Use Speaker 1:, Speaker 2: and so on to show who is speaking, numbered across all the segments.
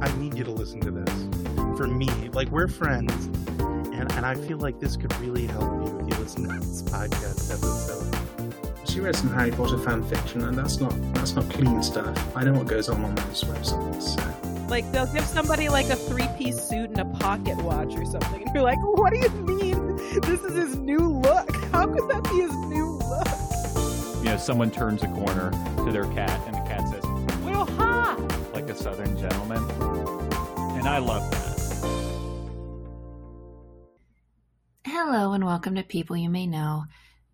Speaker 1: I need you to listen to this. For me, like we're friends, and, and I feel like this could really help you if you listen to this podcast episode.
Speaker 2: She read some Harry Potter fan fiction, and that's not that's not clean stuff. I know what goes on on those websites. So.
Speaker 3: Like they'll give somebody like a three-piece suit and a pocket watch or something, and you're like, "What do you mean? This is his new look? How could that be his new look?"
Speaker 4: You know, someone turns a corner to their cat, and the cat says, "Well, hi," like a Southern gentleman, and I love that.
Speaker 5: Hello and welcome to People You May Know.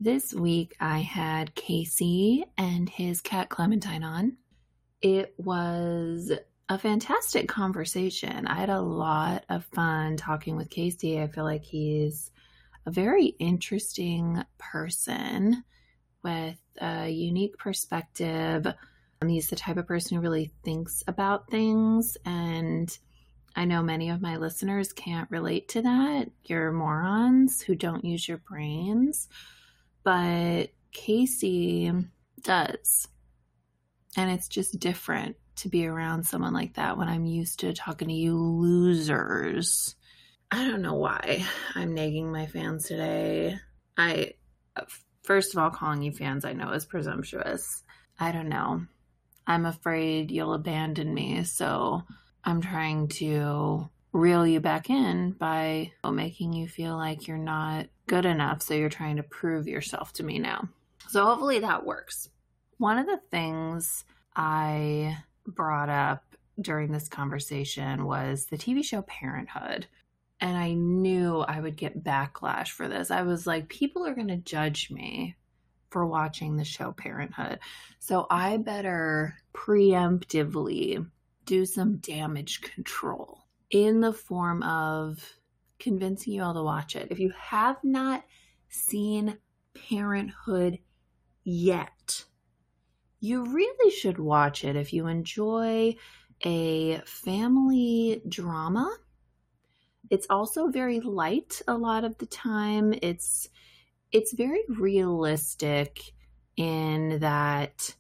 Speaker 5: This week I had Casey and his cat Clementine on. It was a fantastic conversation. I had a lot of fun talking with Casey. I feel like he's a very interesting person with a unique perspective. And he's the type of person who really thinks about things and I know many of my listeners can't relate to that. You're morons who don't use your brains. But Casey does. And it's just different to be around someone like that when I'm used to talking to you losers. I don't know why I'm nagging my fans today. I, first of all, calling you fans I know is presumptuous. I don't know. I'm afraid you'll abandon me. So I'm trying to reel you back in by making you feel like you're not good enough. So you're trying to prove yourself to me now. So hopefully that works. One of the things I brought up during this conversation was the TV show Parenthood. And I knew I would get backlash for this. I was like, people are going to judge me for watching the show Parenthood. So I better preemptively do some damage control in the form of convincing you all to watch it. If you have not seen Parenthood yet, you really should watch it if you enjoy a family drama. It's also very light a lot of the time. It's it's very realistic in that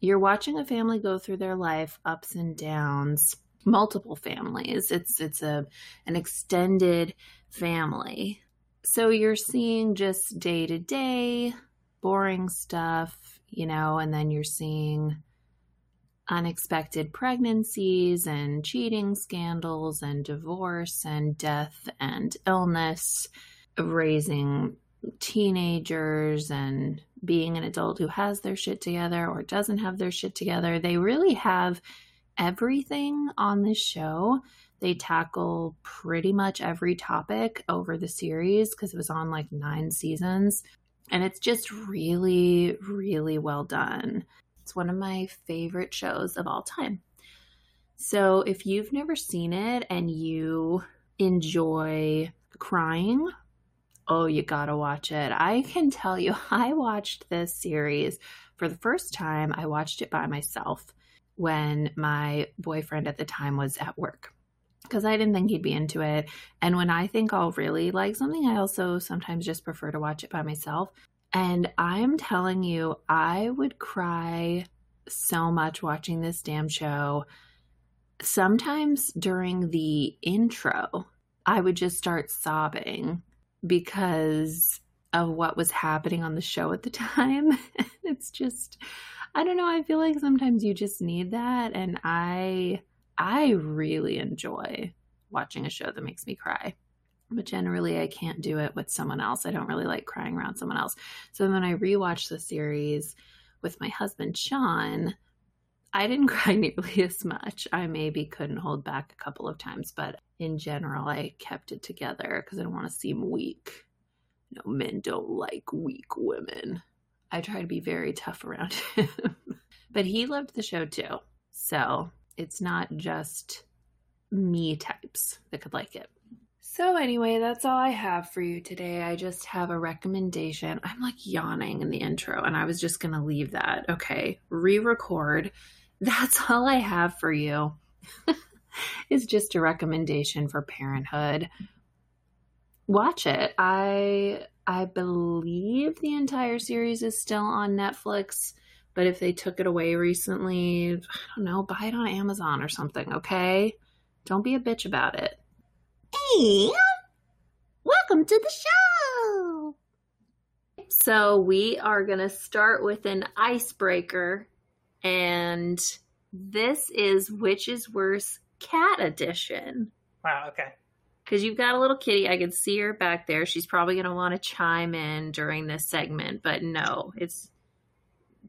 Speaker 5: you're watching a family go through their life ups and downs multiple families. It's it's a an extended family. So you're seeing just day to day boring stuff you know and then you're seeing unexpected pregnancies and cheating scandals and divorce and death and illness raising teenagers and being an adult who has their shit together or doesn't have their shit together. They really have everything on this show. They tackle pretty much every topic over the series because it was on like nine seasons. And it's just really, really well done. It's one of my favorite shows of all time. So if you've never seen it and you enjoy crying oh, you gotta watch it. I can tell you, I watched this series for the first time. I watched it by myself when my boyfriend at the time was at work because I didn't think he'd be into it. And when I think I'll really like something, I also sometimes just prefer to watch it by myself. And I'm telling you, I would cry so much watching this damn show. Sometimes during the intro, I would just start sobbing because of what was happening on the show at the time. it's just I don't know, I feel like sometimes you just need that and I I really enjoy watching a show that makes me cry. But generally I can't do it with someone else. I don't really like crying around someone else. So when I rewatched the series with my husband Sean, I didn't cry nearly as much. I maybe couldn't hold back a couple of times, but in general, I kept it together because I don't want to seem weak. You know, men don't like weak women. I try to be very tough around him. but he loved the show too. So it's not just me types that could like it. So, anyway, that's all I have for you today. I just have a recommendation. I'm like yawning in the intro, and I was just going to leave that. Okay, re record. That's all I have for you. is just a recommendation for parenthood. Watch it. I I believe the entire series is still on Netflix, but if they took it away recently, I don't know, buy it on Amazon or something, okay? Don't be a bitch about it. Hey, welcome to the show. So, we are going to start with an icebreaker, and this is Which is Worse Cat Edition.
Speaker 6: Wow. Okay.
Speaker 5: Because you've got a little kitty. I can see her back there. She's probably going to want to chime in during this segment, but no, it's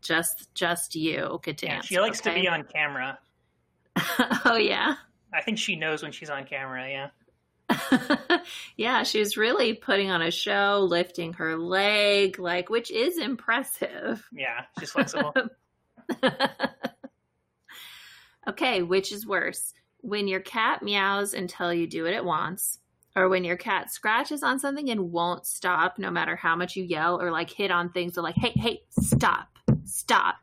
Speaker 5: just just you could
Speaker 6: Yeah, she likes to be on camera.
Speaker 5: oh yeah.
Speaker 6: I think she knows when she's on camera. Yeah.
Speaker 5: yeah, she's really putting on a show, lifting her leg, like which is impressive.
Speaker 6: Yeah. She's flexible.
Speaker 5: okay, which is worse? When your cat meows until you do what it wants, or when your cat scratches on something and won't stop no matter how much you yell or like hit on things or like, hey, hey, stop, stop.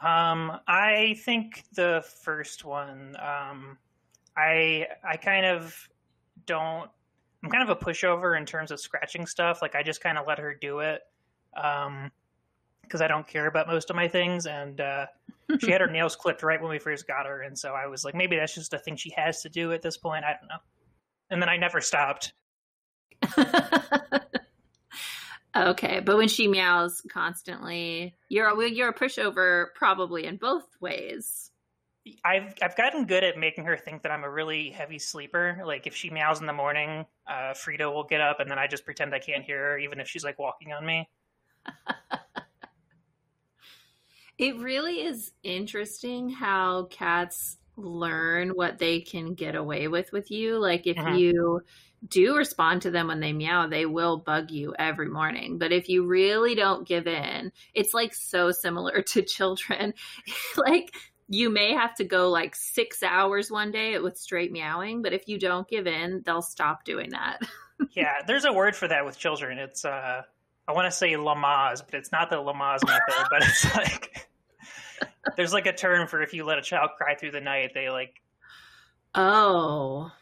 Speaker 6: Um, I think the first one. Um, I I kind of don't. I'm kind of a pushover in terms of scratching stuff. Like I just kind of let her do it, um, because I don't care about most of my things. And uh, she had her nails clipped right when we first got her, and so I was like, maybe that's just a thing she has to do at this point. I don't know. And then I never stopped.
Speaker 5: okay, but when she meows constantly, you're well, you're a pushover probably in both ways.
Speaker 6: I've I've gotten good at making her think that I'm a really heavy sleeper. Like if she meows in the morning, uh, Frida will get up, and then I just pretend I can't hear her, even if she's like walking on me.
Speaker 5: It really is interesting how cats learn what they can get away with with you. Like if
Speaker 6: Mhm.
Speaker 5: you do respond to them when they meow, they will bug you every morning. But if you really don't give in, it's like so similar to children. like you may have to go like six hours one day with straight meowing, but if you don't give in, they'll stop doing that.
Speaker 6: yeah, there's a word for that with children. It's uh, I want to say Lamaze, but it's not the Lamaze method. but it's like there's like a term for if you let a child cry through the night, they like
Speaker 5: Oh.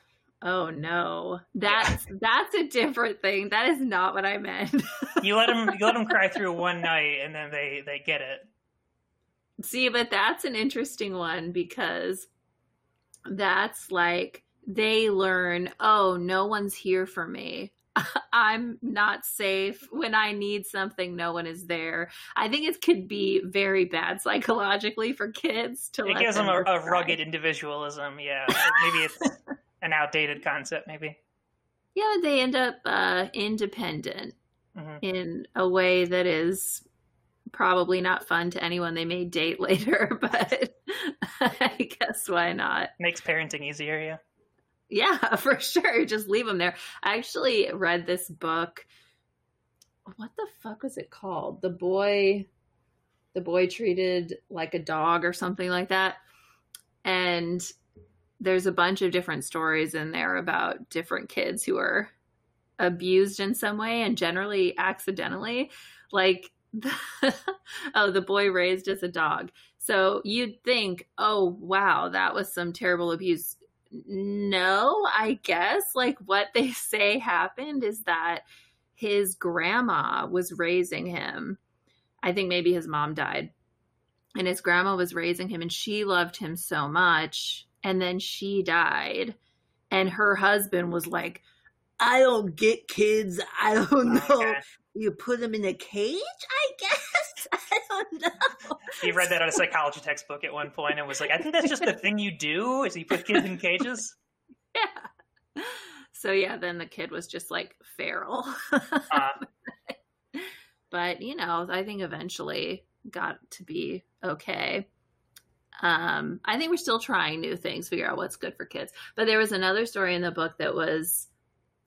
Speaker 5: Oh no. That's that's a different thing. That is not what I meant.
Speaker 6: you let them you let them cry through one night, and then they they get it.
Speaker 5: See, but that's an interesting one because that's like they learn, oh, no one's here for me. I'm not safe. When I need something, no one is there. I think it could be very bad psychologically for kids to
Speaker 6: It gives them a, a rugged individualism. Yeah, maybe it's an outdated concept. Maybe.
Speaker 5: Yeah, they end up uh, independent
Speaker 6: Mhm.
Speaker 5: in a way that is probably not fun to anyone they may date later, but I guess why not?
Speaker 6: Makes parenting easier. Yeah.
Speaker 5: Yeah, for sure. Just leave them there. I actually read this book. What the fuck was it called? The boy the boy treated like a dog or something like that. And there's a bunch of different stories in there about different kids who are abused in some way and generally accidentally. Like oh, the boy raised as a dog. So you'd think, oh, wow, that was some terrible abuse. No, I guess. Like what they say happened is that his grandma was raising him. I think maybe his mom died. And his grandma was raising him, and she loved him so much. And then she died. And her husband was like, I don't get kids. I don't know. You put them in a cage, I guess. I.
Speaker 6: He read that on a psychology textbook at one point and was like, "I think that's just the thing you do is you put kids in cages."
Speaker 5: Yeah. So yeah, then the kid was just like feral.
Speaker 6: Uh,
Speaker 5: but you know, I think eventually got to be okay. Um, I think we're still trying new things, figure out what's good for kids. But there was another story in the book that was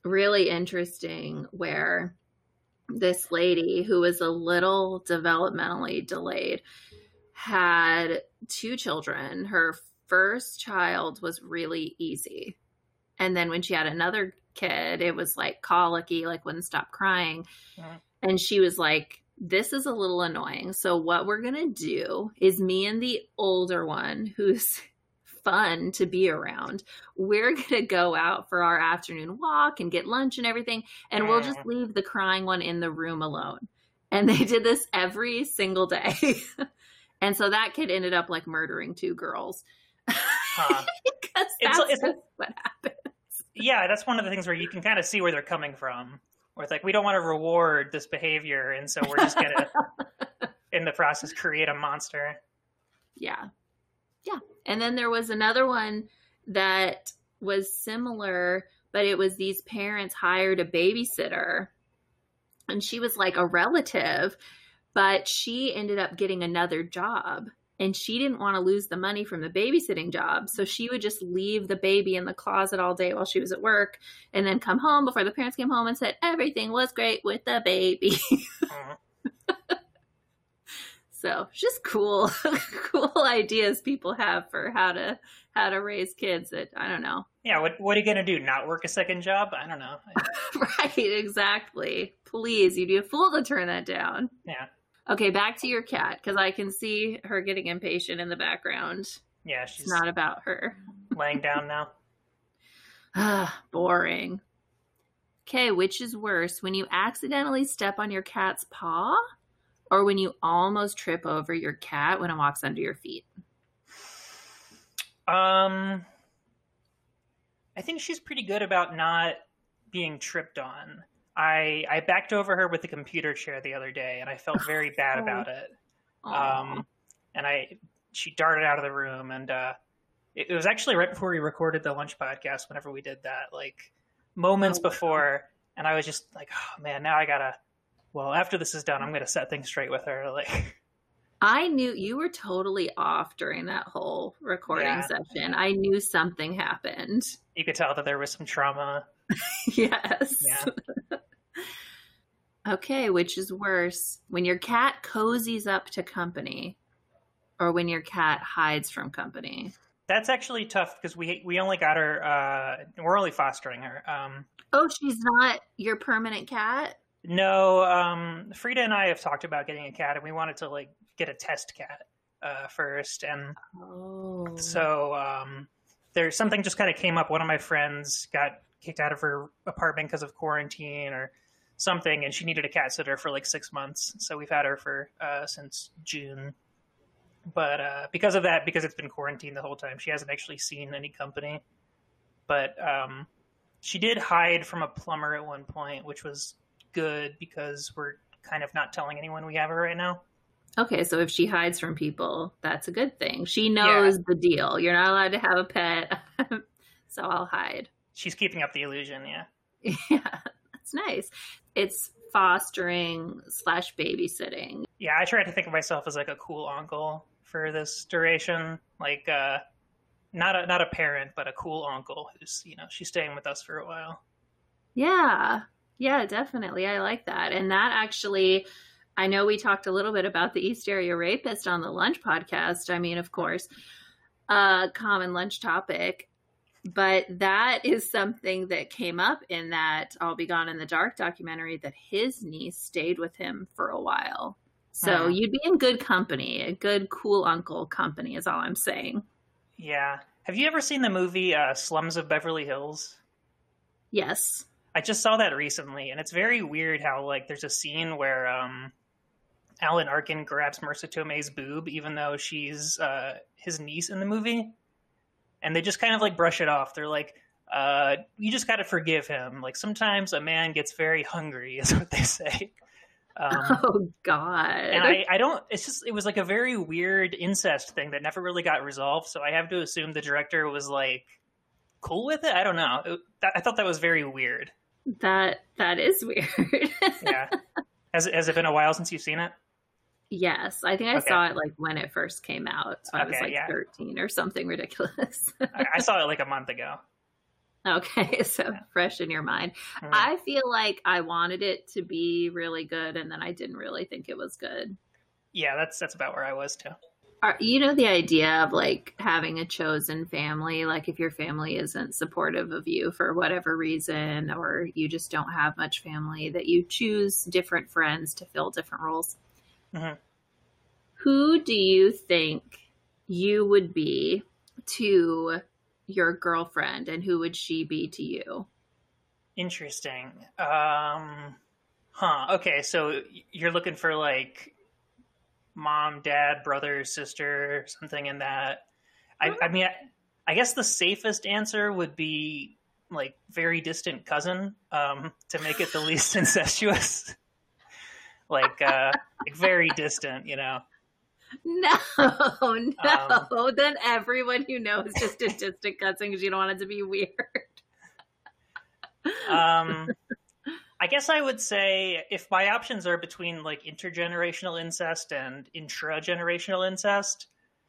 Speaker 5: really interesting where this lady who was a little developmentally delayed had two children. Her first child was really easy. And then when she had another kid, it was like colicky, like wouldn't stop crying.
Speaker 6: Mhm.
Speaker 5: And she was like, This is a little annoying. So, what we're going to do is me and the older one, who's fun to be around, we're going to go out for our afternoon walk and get lunch and everything. And we'll just leave the crying one in the room alone. And they did this every single day. and so that kid ended up like murdering two girls
Speaker 6: huh.
Speaker 5: because
Speaker 6: It's-
Speaker 5: that's,
Speaker 6: it's-
Speaker 5: that's what happened.
Speaker 6: yeah, that's one of the things where you can kind of see where they're coming from. Where it's like we don't want to reward this behavior, and so we're just gonna, in the process, create a monster.
Speaker 5: Yeah. Yeah. And then there was another one that was similar, but it was these parents hired a babysitter. And she was like a relative, but she ended up getting another job. And she didn't want to lose the money from the babysitting job. So she would just leave the baby in the closet all day while she was at work and then come home before the parents came home and said, Everything was great with the baby.
Speaker 6: Uh-huh.
Speaker 5: So just cool, cool ideas people have for how to how to raise kids. That I don't know.
Speaker 6: Yeah, what what are you gonna do? Not work a second job? I don't know.
Speaker 5: right, exactly. Please, you'd be a fool to turn that down.
Speaker 6: Yeah,
Speaker 5: Okay, back to your cat because I can see her getting impatient in the background.
Speaker 6: yeah,
Speaker 5: It's
Speaker 6: she's
Speaker 5: not about her.
Speaker 6: laying down now.
Speaker 5: Ah, boring. Okay, which is worse, when you accidentally step on your cat's paw, or when you almost trip over your cat when it walks under your feet?
Speaker 6: Um, I think she's pretty good about not being tripped on. I I backed over her with the computer chair the other day, and I felt very bad
Speaker 5: Oh.
Speaker 6: about it. Um, and I she darted out of the room, and uh, it, it was actually right before we recorded the lunch podcast. Whenever we did that, like moments
Speaker 5: Oh,
Speaker 6: before, and I was just like, oh man, now I gotta. Well, after this is done, I'm gonna set things straight with her. Like,
Speaker 5: I knew you were totally off during that whole recording
Speaker 6: Yeah.
Speaker 5: session. I knew something happened.
Speaker 6: you could tell that there was some trauma.
Speaker 5: yes.
Speaker 6: Yeah.
Speaker 5: okay, which is worse? When your cat cozies up to company or when your cat hides from company?
Speaker 6: That's actually tough because we we only got her. Uh, we're only fostering her. Um,
Speaker 5: Oh, she's not your permanent cat?
Speaker 6: No, um, Frida and I have talked about getting a cat, and we wanted to like get a test cat uh, first, and
Speaker 5: Oh.
Speaker 6: so um, there's something just kind of came up. One of my friends got kicked out of her apartment because of quarantine or something, and she needed a cat sitter for like six months. So we've had her for uh, since June. But uh, because of that, because it's been quarantined the whole time, she hasn't actually seen any company. But um, she did hide from a plumber at one point, which was good because we're kind of not telling anyone we have her right now.
Speaker 5: Okay, so if she hides from people, that's a good thing. She knows the deal. You're not allowed to have a pet, so I'll hide.
Speaker 6: She's keeping up the illusion, yeah.
Speaker 5: Yeah, that's nice. It's fostering slash babysitting.
Speaker 6: yeah, I try to think of myself as like a cool uncle for this duration, like uh, not a not a parent, but a cool uncle who's you know she's staying with us for a while.
Speaker 5: Yeah, yeah, definitely. I like that. And that actually, I know we talked a little bit about the East Area Rapist on the Lunch podcast. I mean, of course, a common lunch topic. But that is something that came up in that I'll Be Gone in the Dark documentary that his niece stayed with him for a while. So you'd be in good company, a good, cool uncle company, is all I'm saying.
Speaker 6: Yeah, have you ever seen the movie uh, Slums of Beverly Hills?
Speaker 5: Yes.
Speaker 6: I just saw that recently, and it's very weird how like there's a scene where um, Alan Arkin grabs Marisa Tomei's boob, even though she's uh, his niece in the movie, and they just kind of like brush it off. They're like, uh, "You just got to forgive him." Like sometimes a man gets very hungry, is what they say. Um,
Speaker 5: oh, God.
Speaker 6: and I, I don't. It's just it was like a very weird incest thing that never really got resolved. So I have to assume the director was like cool with it. I don't know. It, I thought that was very weird.
Speaker 5: That that is weird.
Speaker 6: Yeah. has it, has it been a while since you've seen it?
Speaker 5: Yes, I think I
Speaker 6: Okay.
Speaker 5: saw it like when it first came out. So I was like
Speaker 6: yeah.
Speaker 5: 13 or something ridiculous.
Speaker 6: I, saw it like a month ago.
Speaker 5: okay, so fresh in your mind.
Speaker 6: Mhm.
Speaker 5: I feel like I wanted it to be really good and then I didn't really think it was good.
Speaker 6: yeah, that's that's about where I was too.
Speaker 5: Are, you know the idea of like having a chosen family like if your family isn't supportive of you for whatever reason or you just don't have much family that you choose different friends to fill different roles
Speaker 6: Mhm.
Speaker 5: who do you think you would be to your girlfriend and who would she be to you
Speaker 6: Interesting. Um, huh. Okay, so you're looking for like mom, dad, brother, sister, something in that. I, I mean, I, I guess the safest answer would be like very distant cousin um, to make it the least incestuous. like uh, like very distant, you know.
Speaker 5: No,
Speaker 6: Um,
Speaker 5: no. then everyone you know is just a distant cousin because you don't want it to be weird.
Speaker 6: Um, I guess I would say if my options are between like intergenerational incest and intragenerational incest,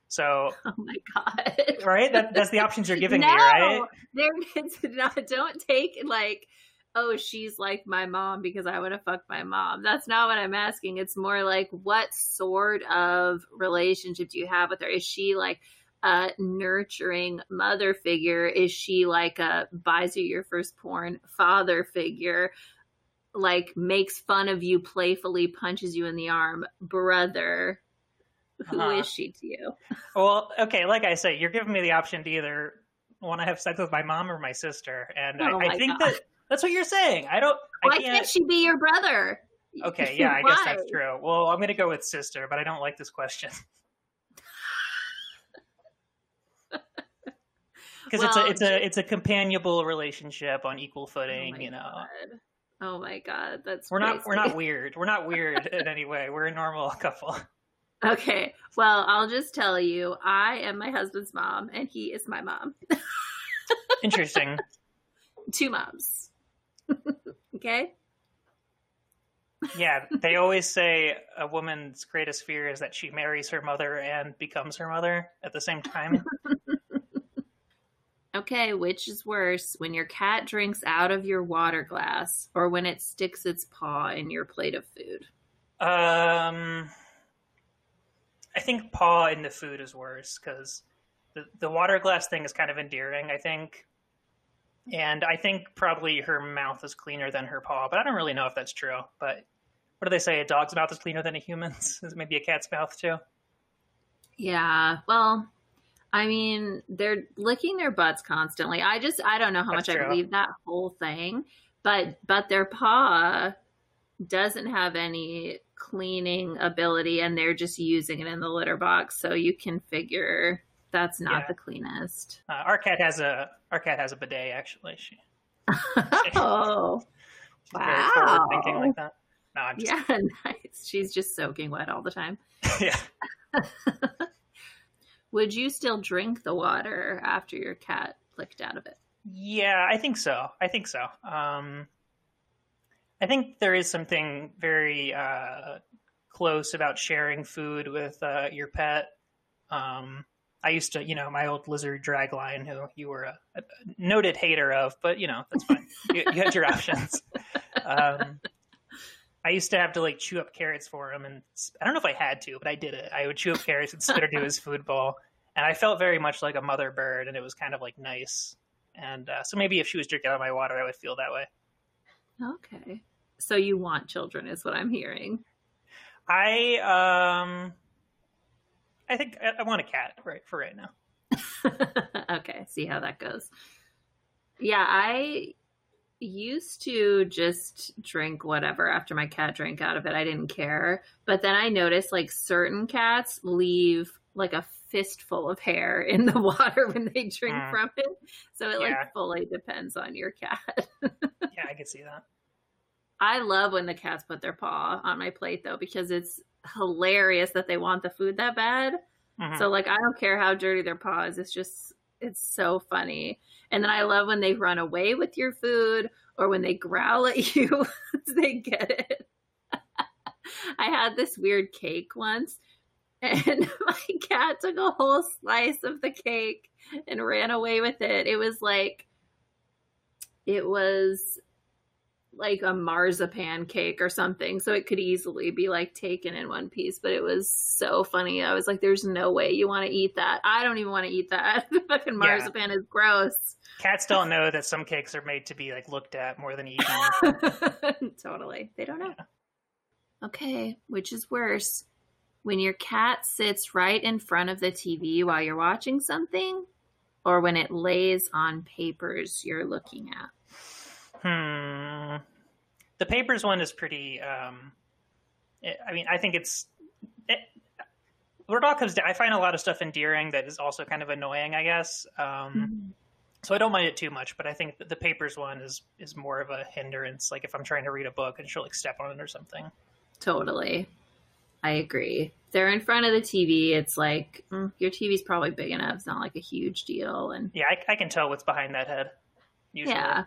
Speaker 6: so
Speaker 5: Oh my god!
Speaker 6: right, that, that's the options you're giving
Speaker 5: no,
Speaker 6: me, right?
Speaker 5: there it's not. Don't take like, oh, she's like my mom because I would have fucked my mom. That's not what I'm asking. It's more like, what sort of relationship do you have with her? Is she like a nurturing mother figure? Is she like a buys you your first porn father figure? Like makes fun of you playfully, punches you in the arm, brother. Who is
Speaker 6: Uh-huh.
Speaker 5: she to you?
Speaker 6: Well, okay, like I say, you're giving me the option to either want to have sex with my mom or my sister, and
Speaker 5: Oh
Speaker 6: I, I think
Speaker 5: God.
Speaker 6: that that's what you're saying. I don't. I
Speaker 5: Why
Speaker 6: can't.
Speaker 5: can't she be your brother?
Speaker 6: Okay, yeah, I guess that's true. Well, I'm going to go with sister, but I don't like this question because it's a it's a it's a companionable relationship on equal
Speaker 5: Oh
Speaker 6: footing.
Speaker 5: my
Speaker 6: you know,
Speaker 5: God. Oh my god, that's
Speaker 6: we're not we're not weird. We're not weird in any way. We're a normal couple.
Speaker 5: Okay, well, I'll just tell you, I am my husband's mom, and he is my mom.
Speaker 6: Interesting.
Speaker 5: Two moms. okay.
Speaker 6: Yeah, they always say a woman's greatest fear is that she marries her mother and becomes her mother at the same time.
Speaker 5: Okay, which is worse, when your cat drinks out of your water glass or when it sticks its paw in your plate of food?
Speaker 6: Um, I think paw in the food is worse because the the water glass thing is kind of endearing. I think, and I think probably her mouth is cleaner than her paw, but I don't really know if that's true. But what do they say? A dog's mouth is cleaner than a human's. Is it maybe a cat's mouth too?
Speaker 5: Yeah, well, I mean, they're licking their butts constantly. I just, I don't know how
Speaker 6: That's
Speaker 5: much I believe that whole thing, but but their paw doesn't have any cleaning ability, and they're just using it in the litter box, so you can figure that's not
Speaker 6: Yeah.
Speaker 5: the cleanest.
Speaker 6: Uh, our cat has a our cat has a bidet. Actually, she,
Speaker 5: oh,
Speaker 6: she's very thinking
Speaker 5: Wow.
Speaker 6: like that. No, I'm just
Speaker 5: yeah, nice. She's just soaking wet all the time.
Speaker 6: yeah.
Speaker 5: Would you still drink the water after your cat licked out of it?
Speaker 6: Yeah, I think so. I think so. Um, I think there is something very uh, close about sharing food with uh, your pet. Um, I used to, you know, my old lizard dragline, who you were a, a noted hater of, but you know that's fine. you, you had your options. Um, I used to have to like chew up carrots for him, and I don't know if I had to, but I did it. I would chew up carrots and spit it into his food bowl, and I felt very much like a mother bird, and it was kind of like nice. And uh, so maybe if she was drinking out of my water, I would feel that way.
Speaker 5: Okay. So you want children, is what I'm hearing.
Speaker 6: I um, I think I, I want a cat right for right now.
Speaker 5: okay, see how that goes. Yeah, I used to just drink whatever after my cat drank out of it. I didn't care. But then I noticed like certain cats leave like a fistful of hair in the water when they drink
Speaker 6: Mm.
Speaker 5: from it. So it
Speaker 6: Yeah.
Speaker 5: like fully depends on your cat.
Speaker 6: Yeah, I can see that.
Speaker 5: I love when the cats put their paw on my plate though because it's hilarious that they want the food that bad.
Speaker 6: Mhm.
Speaker 5: So like I don't care how dirty their paw is. It's just it's so funny. And then I love when they run away with your food or when they growl at you they get it. I had this weird cake once and my cat took a whole slice of the cake and ran away with it. It was like it was like a marzipan cake or something so it could easily be like taken in one piece but it was so funny. I was like there's no way you want to eat that. I don't even want to eat that. Fucking marzipan is gross.
Speaker 6: Cats don't know that some cakes are made to be like looked at more than eaten.
Speaker 5: totally. They don't know. Okay which is worse? When your cat sits right in front of the tv while you're watching something or when it lays on papers you're looking at
Speaker 6: Hmm. The papers one is pretty. Um, I mean, I think it's. It, But it all comes down. I find a lot of stuff endearing that is also kind of annoying. I guess. Um,
Speaker 5: Mhm.
Speaker 6: So I don't mind it too much, but I think that the papers one is is more of a hindrance. Like if I'm trying to read a book and she'll like step on it or something.
Speaker 5: Totally. I agree. They're in front of the TV. It's like mm, your TV's probably big enough. It's not like a huge deal. And
Speaker 6: Yeah, I, I can tell what's behind that head. Usually.
Speaker 5: yeah.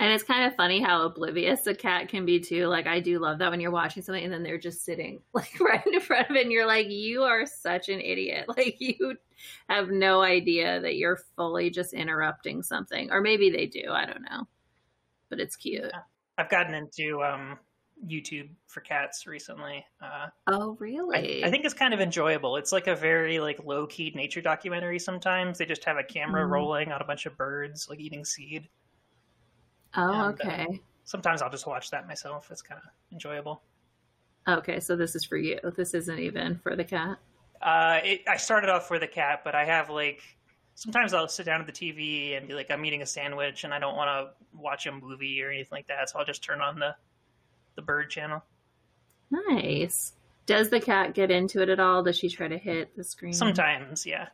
Speaker 5: And it's kind of funny how oblivious a cat can be too. Like I do love that when you're watching something and then they're just sitting like right in front of it and you're like, you are such an idiot. Like you have no idea that you're fully just interrupting something. Or maybe they do. I don't know. But it's cute.
Speaker 6: I've gotten into um, YouTube for cats recently. Uh,
Speaker 5: Oh, really?
Speaker 6: I think it's kind of enjoyable. It's like a very like low key nature documentary. Sometimes they just have a camera
Speaker 5: Mhm.
Speaker 6: rolling on a bunch of birds like eating seed.
Speaker 5: Oh,
Speaker 6: and, uh,
Speaker 5: okay.
Speaker 6: Sometimes I'll just watch that myself. It's kind of enjoyable.
Speaker 5: Okay, so this is for you. This isn't even for the cat.
Speaker 6: Uh, it, I started off for the cat, but I have like sometimes I'll sit down at the TV and be like, I'm eating a sandwich and I don't want to watch a movie or anything like that, so I'll just turn on the the bird channel.
Speaker 5: Nice. Does the cat get into it at all? Does she try to hit the screen?
Speaker 6: Sometimes, yeah,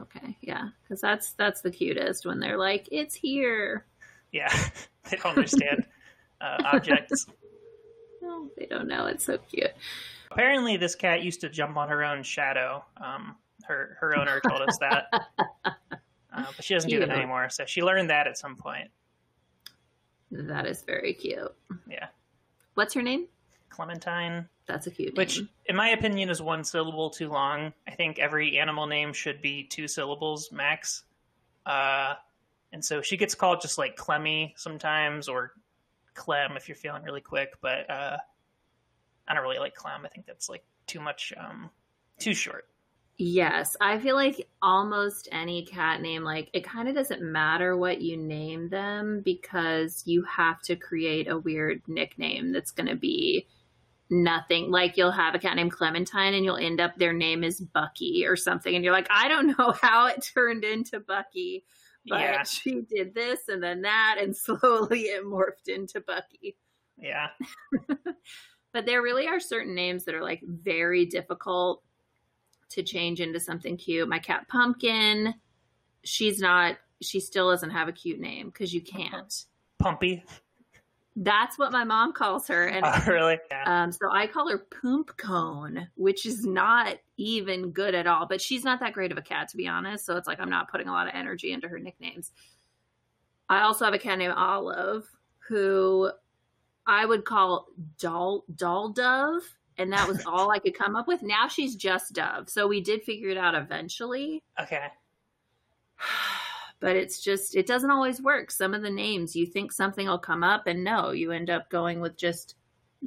Speaker 5: Okay, yeah, because that's that's the cutest when they're like, "It's here."
Speaker 6: Yeah, they don't understand uh, objects.
Speaker 5: No, they don't know. It's so cute.
Speaker 6: Apparently, this cat used to jump on her own shadow. Um, her her owner told us that, uh, but she doesn't do that anymore. So she learned that at some point.
Speaker 5: That is very cute.
Speaker 6: Yeah,
Speaker 5: What's her name?
Speaker 6: Clementine,
Speaker 5: That's a cute
Speaker 6: which
Speaker 5: name.
Speaker 6: in my opinion is one syllable too long. I think every animal name should be two syllables max. Uh, and so she gets called just like Clemmy sometimes, or Clem if you're feeling really quick. But uh, I don't really like Clem. I think that's like too much, um, too short.
Speaker 5: Yes, I feel like almost any cat name, like it kind of doesn't matter what you name them because you have to create a weird nickname that's going to be nothing. Like you'll have a cat named Clementine and you'll end up their name is Bucky or something. And you're like, I don't know how it turned into Bucky, but
Speaker 6: Yeah.
Speaker 5: she did this and then that. And slowly it morphed into Bucky.
Speaker 6: Yeah.
Speaker 5: But there really are certain names that are like very difficult to change into something cute. My cat Pumpkin, she's not, she still doesn't have a cute name because you can't.
Speaker 6: Pumpy.
Speaker 5: That's what my mom calls her. And
Speaker 6: Oh, really? Yeah.
Speaker 5: um, so I call her Poop Cone, which is not even good at all. But she's not that great of a cat, to be honest. So it's like I'm not putting a lot of energy into her nicknames. I also have a cat named Olive, who I would call Doll Doll Dove, and that was all I could come up with. Now she's just Dove. So we did figure it out eventually
Speaker 6: Okay.
Speaker 5: but it's just it doesn't always work some of the names you think something will come up and no you end up going with just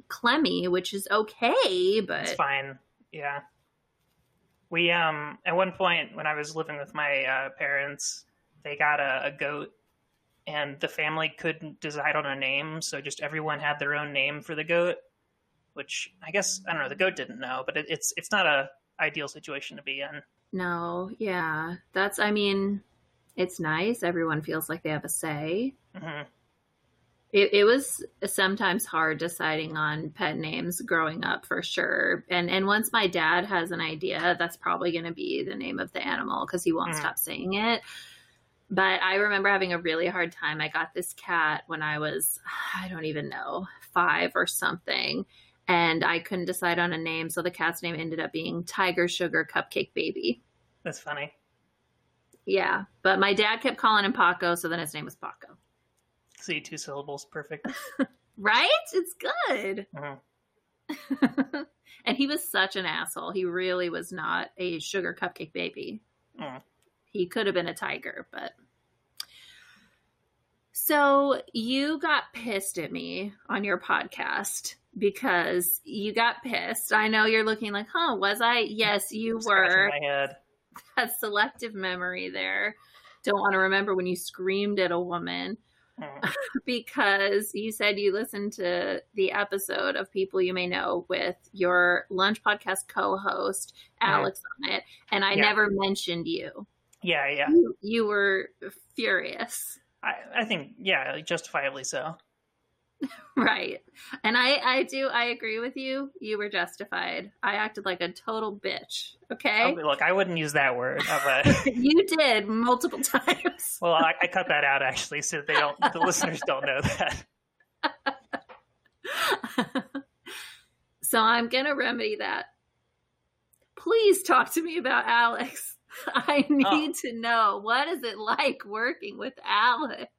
Speaker 5: clemmy which is okay but
Speaker 6: It's fine. Yeah. We um at one point when I was living with my uh, parents, they got a, a goat, and the family couldn't decide on a name, so just everyone had their own name for the goat. Which I guess I don't know. The goat didn't know, but it, it's it's not a ideal situation to be in.
Speaker 5: no yeah that's i mean it's nice. Everyone feels like they have a say.
Speaker 6: Hmm
Speaker 5: it, it was sometimes hard deciding on pet names growing up for sure. And and once my dad has an idea that's probably going to be the name of the animal because he won't
Speaker 6: Mm.
Speaker 5: stop saying it. But i remember having a really hard time. I got this cat when i was i don't even know five or something and i couldn't decide on a name so the cat's name ended up being tiger sugar cupcake baby.
Speaker 6: That's funny.
Speaker 5: Yeah but my dad kept calling him paco so then his name was paco
Speaker 6: See, two syllables, perfect.
Speaker 5: right it's good
Speaker 6: Mhm.
Speaker 5: and he was such an asshole. He really was not a sugar cupcake baby.
Speaker 6: Mm.
Speaker 5: He could have been a tiger, but. So you got pissed at me on your podcast because you got pissed. I know you're looking like, huh, was I? Yes, you were.
Speaker 6: my head.
Speaker 5: That selective memory there. Don't want to remember when you screamed at a woman
Speaker 6: Mm.
Speaker 5: because you said you listened to the episode of People You May Know with your lunch podcast co-host Alex on it, and I
Speaker 6: Yeah.
Speaker 5: never mentioned you.
Speaker 6: Yeah, yeah.
Speaker 5: You, you were furious.
Speaker 6: I, I think yeah, like, justifiably so.
Speaker 5: Right. And I, I do, I agree with you. You were justified. I acted like a total bitch. Okay.
Speaker 6: Oh, look, I wouldn't use that word. But,
Speaker 5: you did multiple times.
Speaker 6: well, I, I cut that out actually, so they don't. The listeners don't know that.
Speaker 5: so I'm going to remedy that. Please talk to me about Alex. I need to know what is it like working with Alex?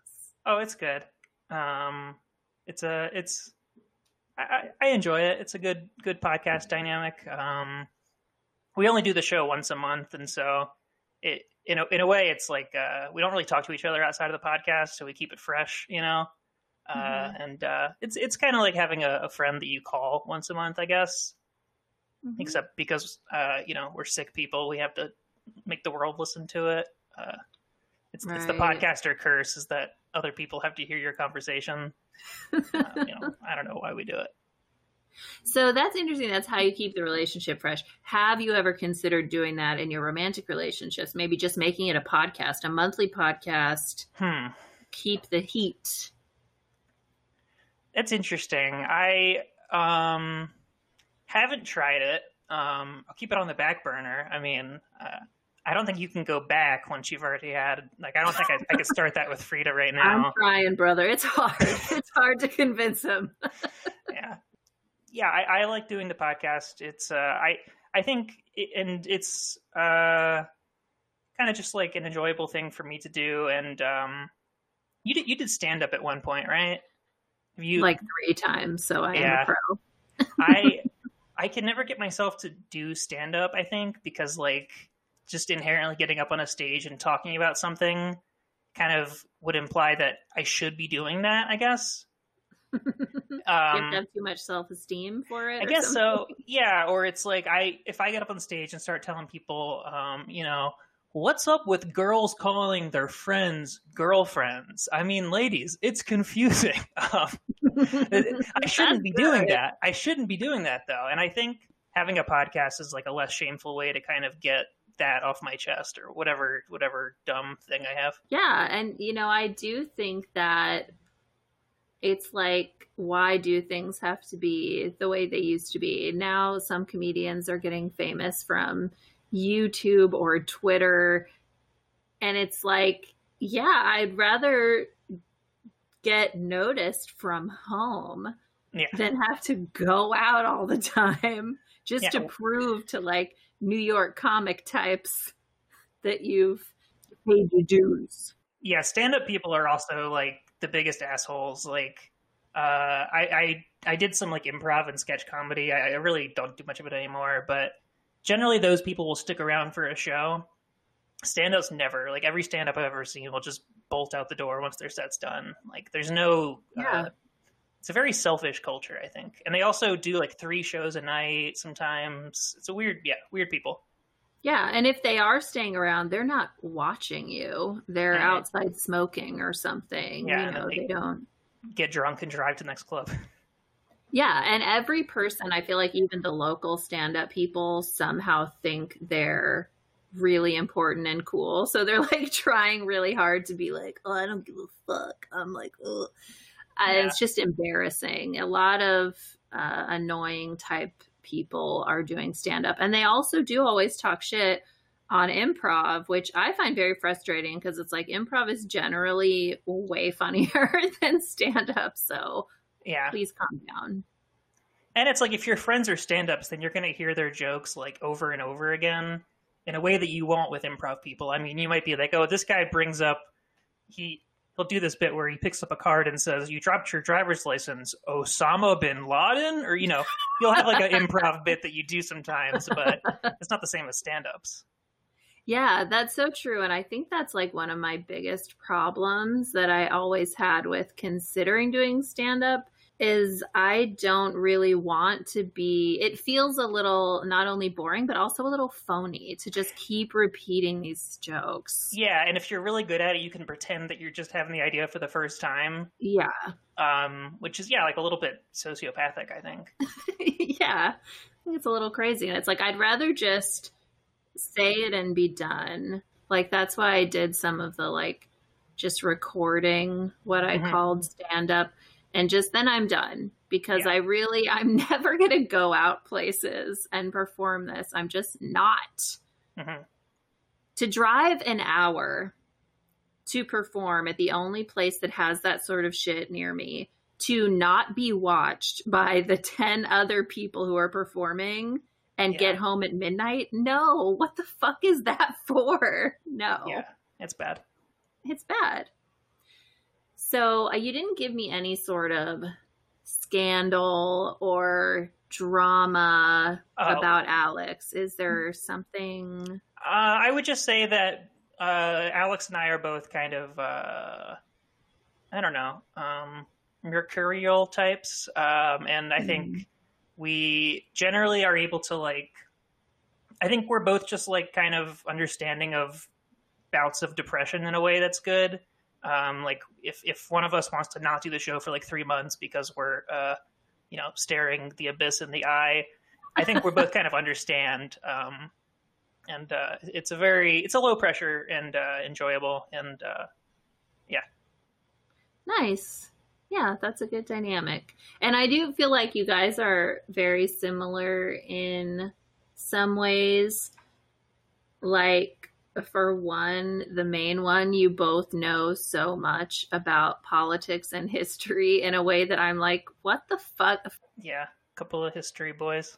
Speaker 6: Oh, it's good. Um, it's a it's I, I enjoy it. It's a good good podcast dynamic. Um, we only do the show once a month, and so it in a in a way it's like uh, we don't really talk to each other outside of the podcast, so we keep it fresh, you know. Uh,
Speaker 5: Mhm.
Speaker 6: and uh, it's it's kind of like having a, a friend that you call once a month, I guess.
Speaker 5: Mm-hmm.
Speaker 6: Except because uh, you know we're sick people, we have to make the world listen to it. Uh, it's it's the podcaster curse is that other people have to hear your conversation. Uh, you know, I don't know why we do it.
Speaker 5: So that's interesting. That's how you keep the relationship fresh. Have you ever considered doing that in your romantic relationships? Maybe just making it a podcast, a monthly podcast.
Speaker 6: Hmm.
Speaker 5: Keep the heat.
Speaker 6: That's interesting. I um haven't tried it. Um, I'll keep it on the back burner. I mean, uh, I don't think you can go back once you've already had. Like, I don't think I, I could start that with Frida right now.
Speaker 5: I'm trying, brother. It's hard. it's hard to convince him.
Speaker 6: yeah, yeah. I, I like doing the podcast. It's uh, I I think, it, and it's uh, kind of just like an enjoyable thing for me to do. And um, you did you did stand up at one point, right? Have you
Speaker 5: like three times, so I
Speaker 6: Yeah.
Speaker 5: am a pro.
Speaker 6: I I can never get myself to do stand up, I think, because like just inherently getting up on a stage and talking about something kind of would imply that I should be doing that, I guess.
Speaker 5: you have
Speaker 6: Um
Speaker 5: to have too much self esteem for it.
Speaker 6: I guess
Speaker 5: something?
Speaker 6: so. Yeah, or it's like I if I get up on stage and start telling people um, you know, what's up with girls calling their friends girlfriends? I mean, ladies, it's confusing. Um, I shouldn't be doing that. I shouldn't be doing that though. And I think having a podcast is like a less shameful way to kind of get that off my chest or whatever whatever dumb thing I have.
Speaker 5: Yeah, and you know, I do think that it's like why do things have to be the way they used to be? Now some comedians are getting famous from YouTube or Twitter and it's like, yeah, I'd rather get noticed from home
Speaker 6: Yeah.
Speaker 5: than have to go out all the time just
Speaker 6: Yeah.
Speaker 5: to prove to like New York comic types that you've paid your dues.
Speaker 6: yeah, stand up people are also like the biggest assholes. Like, uh, I, I, I did some like improv and sketch comedy. I, I really don't do much of it anymore, but generally those people will stick around for a show. Stand ups never. Like every stand up I've ever seen will just bolt out the door once their set's done. Like there's no,
Speaker 5: Yeah.
Speaker 6: uh, it's a very selfish culture, I think. And they also do like three shows a night sometimes. It's a weird, yeah, weird people.
Speaker 5: Yeah, and if they are staying around, they're not watching you. They're
Speaker 6: Mhm.
Speaker 5: outside smoking or something.
Speaker 6: Yeah,
Speaker 5: you know,
Speaker 6: they-
Speaker 5: they don't.
Speaker 6: Get drunk and drive to the next club.
Speaker 5: Yeah, and every person, I feel like even the local stand up people somehow think they're really important and cool. So they're like trying really hard to be like, oh, I don't give a fuck. I'm like, oh.
Speaker 6: Yeah.
Speaker 5: It's just embarrassing. A lot of uh, annoying type people are doing stand up. And they also do always talk shit on improv, which I find very frustrating because it's like improv is generally way funnier than stand up. So
Speaker 6: Yeah.
Speaker 5: please calm down.
Speaker 6: And it's like if your friends are stand ups, then you're going to hear their jokes like over and over again in a way that you won't with improv people. I mean, you might be like, oh, this guy brings up, he. He'll do this bit where he picks up a card and says, "You dropped your driver's license, Osama bin Laden," or you know, you'll have like an improv bit that you do sometimes, but it's not the same as stand-ups.
Speaker 5: Yeah, that's so true. And I think that's like one of my biggest problems that I always had with considering doing stand up is I don't really want to be it feels a little not only boring but also a little phony to just keep repeating these jokes.
Speaker 6: Yeah, and if you're really good at it, you can pretend that you're just having the idea for the first time,
Speaker 5: Yeah.
Speaker 6: um, which is yeah, like a little bit sociopathic, I think.
Speaker 5: yeah. I think it's a little crazy. And it's like, I'd rather just say it and be done. Like, that's why I did some of the like just recording what I
Speaker 6: Mhm.
Speaker 5: called stand up and just then I'm done because
Speaker 6: Yeah.
Speaker 5: I really I'm never going to go out places and perform this. I'm just not.
Speaker 6: Mhm.
Speaker 5: To drive an hour to perform at the only place that has that sort of shit near me, to not be watched by the 10 other people who are performing and
Speaker 6: Yeah.
Speaker 5: get home at midnight? No. What the fuck is that for? No.
Speaker 6: Yeah, it's bad.
Speaker 5: It's bad. So uh, you didn't give me any sort of scandal or drama
Speaker 6: Oh.
Speaker 5: about Alex. Is there something?
Speaker 6: Uh, I would just say that uh, Alex and I are both kind of, uh, I don't know, um, mercurial types, um, and I think we generally are able to like. I think we're both just like kind of understanding of bouts of depression in a way that's good. Um, like if if one of us wants to not do the show for like three months because we're, uh, you know, staring the abyss in the eye, I think we're both kind of understand. Um, and uh, it's a very it's a low pressure and uh, enjoyable and uh, yeah.
Speaker 5: Nice. Yeah, that's a good dynamic. And I do feel like you guys are very similar in some ways. Like, for one, the main one, you both know so much about politics and history in a way that I'm like, what the fuck?
Speaker 6: yeah, a couple of history boys.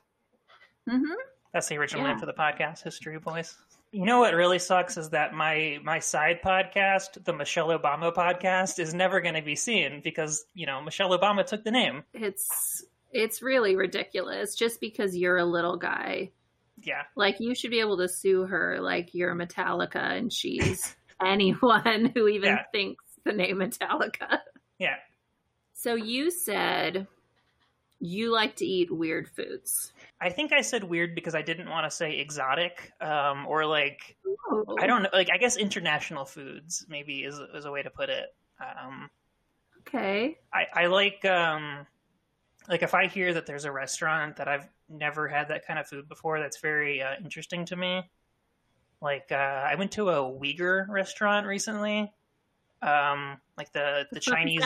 Speaker 5: hmm
Speaker 6: That's the original
Speaker 5: Yeah.
Speaker 6: name for the podcast, History Boys. You know what really sucks is that my my side podcast, the Michelle Obama podcast, is never going to be seen because you know Michelle Obama took the name.
Speaker 5: It's it's really ridiculous just because you're a little guy.
Speaker 6: Yeah,
Speaker 5: Like you should be able to sue her like you're Metallica and she's anyone who even
Speaker 6: Yeah.
Speaker 5: thinks the name Metallica.
Speaker 6: yeah.
Speaker 5: So you said you like to eat weird foods.
Speaker 6: I think I said weird because I didn't want to say exotic um, or like
Speaker 5: Oh.
Speaker 6: I don't know, like I guess international foods maybe is is a way to put it. Um,
Speaker 5: Okay.
Speaker 6: I, I like um like if I hear that there's a restaurant that I've never had that kind of food before, that's very uh, interesting to me. Like uh, I went to a Uyghur restaurant recently, um, like the the Chinese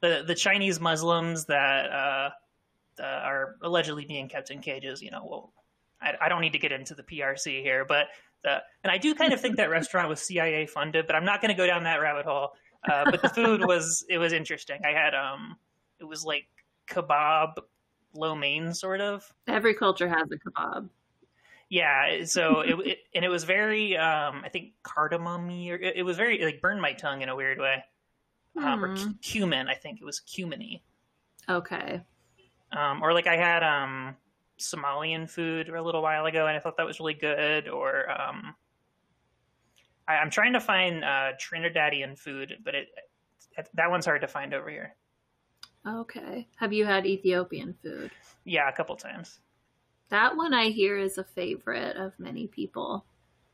Speaker 6: the the Chinese Muslims that uh, uh, are allegedly being kept in cages. You know, well, I, I don't need to get into the PRC here, but the and I do kind of think that restaurant was CIA funded, but I'm not going to go down that rabbit hole. Uh, but the food was it was interesting. I had um, it was like kebab, lo mein sort of.
Speaker 5: Every culture has a kebab.
Speaker 6: Yeah, so it, it and it was very um, I think cardamom or it, it was very like burned my tongue in a weird way. Um, or
Speaker 5: Hmm.
Speaker 6: cu- cumin, I think it was cuminy.
Speaker 5: Okay.
Speaker 6: Um, or like I had um, Somalian food a little while ago, and I thought that was really good. Or um, I, I'm trying to find uh, Trinidadian food, but it that one's hard to find over here.
Speaker 5: Okay. Have you had Ethiopian food?
Speaker 6: Yeah, a couple times.
Speaker 5: That one I hear is a favorite of many people.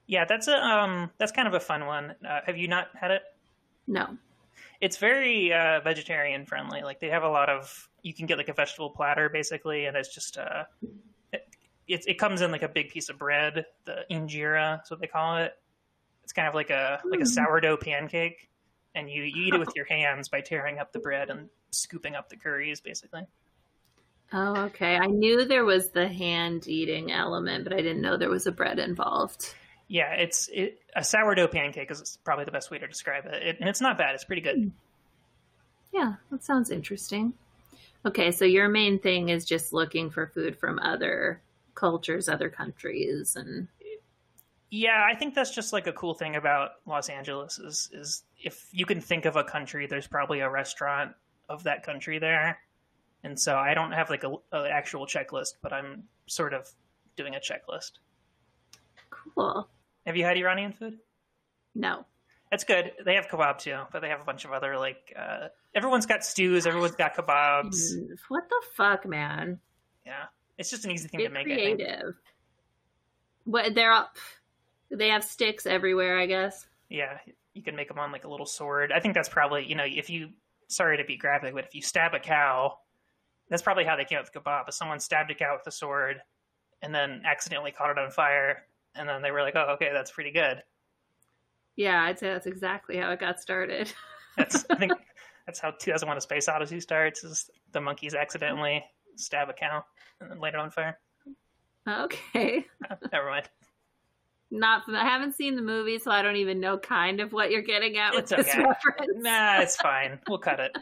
Speaker 6: Yeah, that's a um, that's kind of a fun one. Uh, have you not had it?
Speaker 5: No.
Speaker 6: It's very uh, vegetarian friendly. Like they have a lot of you can get like a vegetable platter basically, and it's just uh, it, it it comes in like a big piece of bread, the injera, that's what they call it. It's kind of like a like a
Speaker 5: Hmm.
Speaker 6: sourdough pancake, and you, you eat it with your hands by tearing up the bread and scooping up the curries, basically.
Speaker 5: Oh, okay. I knew there was the hand eating element, but I didn't know there was a bread involved.
Speaker 6: Yeah, it's it, a sourdough pancake is probably the best way to describe it. it, and it's not bad. It's pretty good.
Speaker 5: Yeah, that sounds interesting. Okay, so your main thing is just looking for food from other cultures, other countries, and
Speaker 6: Yeah, I think that's just like a cool thing about Los Angeles is is if you can think of a country, there's probably a restaurant of that country there. And so I don't have like a, a actual checklist, but I'm sort of doing a checklist.
Speaker 5: cool.
Speaker 6: Have you had Iranian food?
Speaker 5: No.
Speaker 6: That's good. They have kebab too, but they have a bunch of other like uh, everyone's got stews, everyone's got kebabs.
Speaker 5: What the fuck, man?
Speaker 6: Yeah, it's just an easy thing
Speaker 5: Get
Speaker 6: to make.
Speaker 5: Creative. What they're up? They have sticks everywhere, I guess.
Speaker 6: Yeah, you can make them on like a little sword. I think that's probably you know if you sorry to be graphic, but if you stab a cow, that's probably how they came up with kebab. Is someone stabbed a cow with a sword and then accidentally caught it on fire, and then they were like, oh okay, that's pretty good.
Speaker 5: Yeah, I'd say that's exactly how it got started.
Speaker 6: That's I think That's how 2001: A Space Odyssey starts. Is the monkeys accidentally stab a cow and then light it on fire?
Speaker 5: Okay.
Speaker 6: Never mind.
Speaker 5: Not I haven't seen the movie, so I don't even know kind of what you're getting at with
Speaker 6: It's
Speaker 5: this
Speaker 6: okay.
Speaker 5: reference.
Speaker 6: Nah, it's fine. We'll cut it.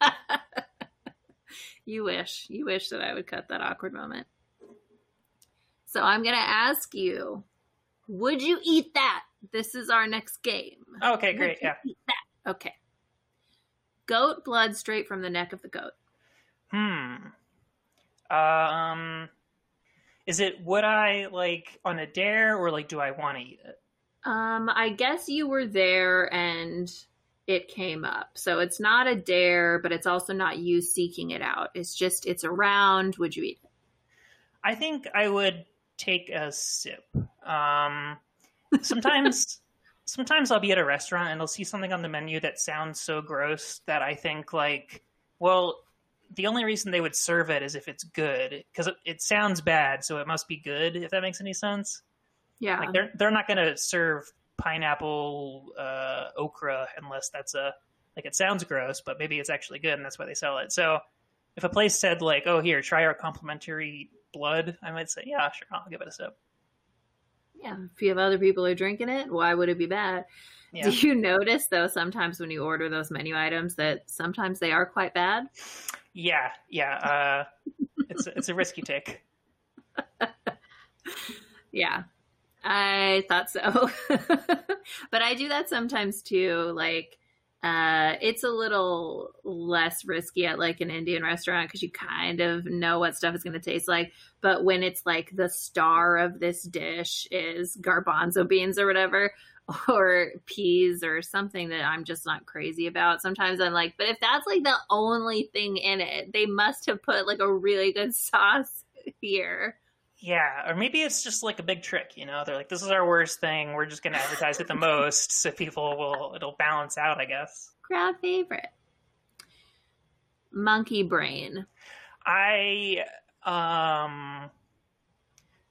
Speaker 5: you wish. You wish that I would cut that awkward moment. So I'm going to ask you, would you eat that? This is our next game.
Speaker 6: Okay, great. Yeah.
Speaker 5: Okay. Goat blood straight from the neck of the goat.
Speaker 6: Hmm. Um, is it would I like on a dare or like do I want to eat it?
Speaker 5: Um, I guess you were there and it came up. So it's not a dare, but it's also not you seeking it out. It's just it's around. Would you eat it?
Speaker 6: I think I would take a sip. Um, sometimes, sometimes I'll be at a restaurant and I'll see something on the menu that sounds so gross that I think like, well, the only reason they would serve it is if it's good because it, it sounds bad, so it must be good. If that makes any sense,
Speaker 5: Yeah.
Speaker 6: like they're they're not going to serve pineapple uh, okra unless that's a like it sounds gross, but maybe it's actually good and that's why they sell it. So if a place said like, "Oh, here, try our complimentary blood," I might say, "Yeah, sure, I'll give it a sip."
Speaker 5: yeah. If you have other people who are drinking it, why would it be bad?
Speaker 6: Yeah,
Speaker 5: Do you notice though sometimes when you order those menu items that sometimes they are quite bad?
Speaker 6: yeah, yeah. Uh, it's it's a risky take.
Speaker 5: Yeah. I thought so. but I do that sometimes too. Like, uh, it's a little less risky at like an Indian restaurant because you kind of know what stuff is going to taste like. But when it's like the star of this dish is garbanzo beans or whatever, or peas or something that I'm just not crazy about, sometimes I'm like, but if that's like the only thing in it, they must have put like a really good sauce here.
Speaker 6: Yeah, or maybe it's just like a big trick. You know, they're like, "This is our worst thing. We're just going to advertise it the most, so people will it'll balance out." I guess.
Speaker 5: crowd favorite. Monkey brain.
Speaker 6: I um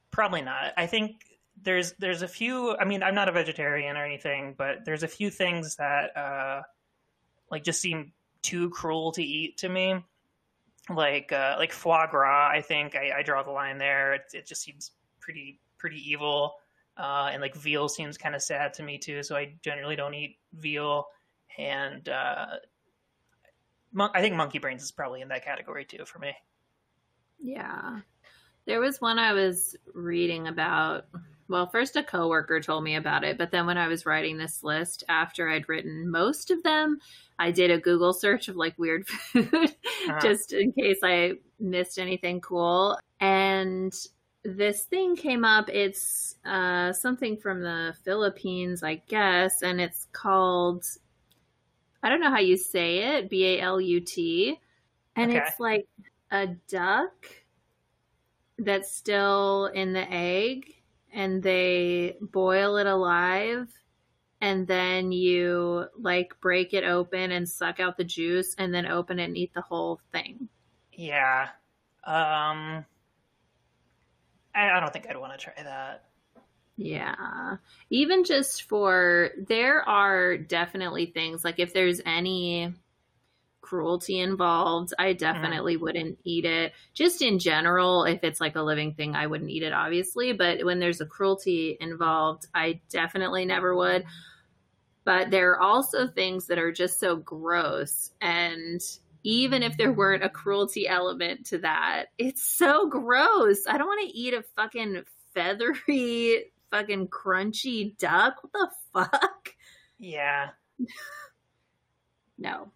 Speaker 6: probably not. I think there's there's a few I mean, I'm not a vegetarian or anything, but there's a few things that uh like just seem too cruel to eat to me. Like uh like foie gras, I think I, I draw the line there. It it just seems pretty pretty evil. Uh and like veal seems kind of sad to me too, so I generally don't eat veal and uh mon- I think monkey brains is probably in that category too for me.
Speaker 5: Yeah. There was one I was reading about. Well, first a coworker told me about it, but then when I was writing this list after I'd written most of them, I did a Google search of like weird food just in case I missed anything cool. And this thing came up. It's uh, something from the Philippines, I guess, and it's called I don't know how you say it, B A L U T. And
Speaker 6: Okay.
Speaker 5: it's like a duck that's still in the egg and they boil it alive and then you like break it open and suck out the juice and then open it and eat the whole thing.
Speaker 6: Yeah. Um I, I don't think I'd want to try that.
Speaker 5: Yeah. Even just for there are definitely things like if there's any cruelty involved, I mm. definitely wouldn't eat it. Just in general, if it's like a living thing, I wouldn't eat it obviously, but when there's a cruelty involved, I definitely never would. But there are also things that are just so gross and even if there weren't a cruelty element to that, it's so gross. I don't want to eat a fucking feathery, fucking crunchy duck. What the fuck?
Speaker 6: Yeah.
Speaker 5: No.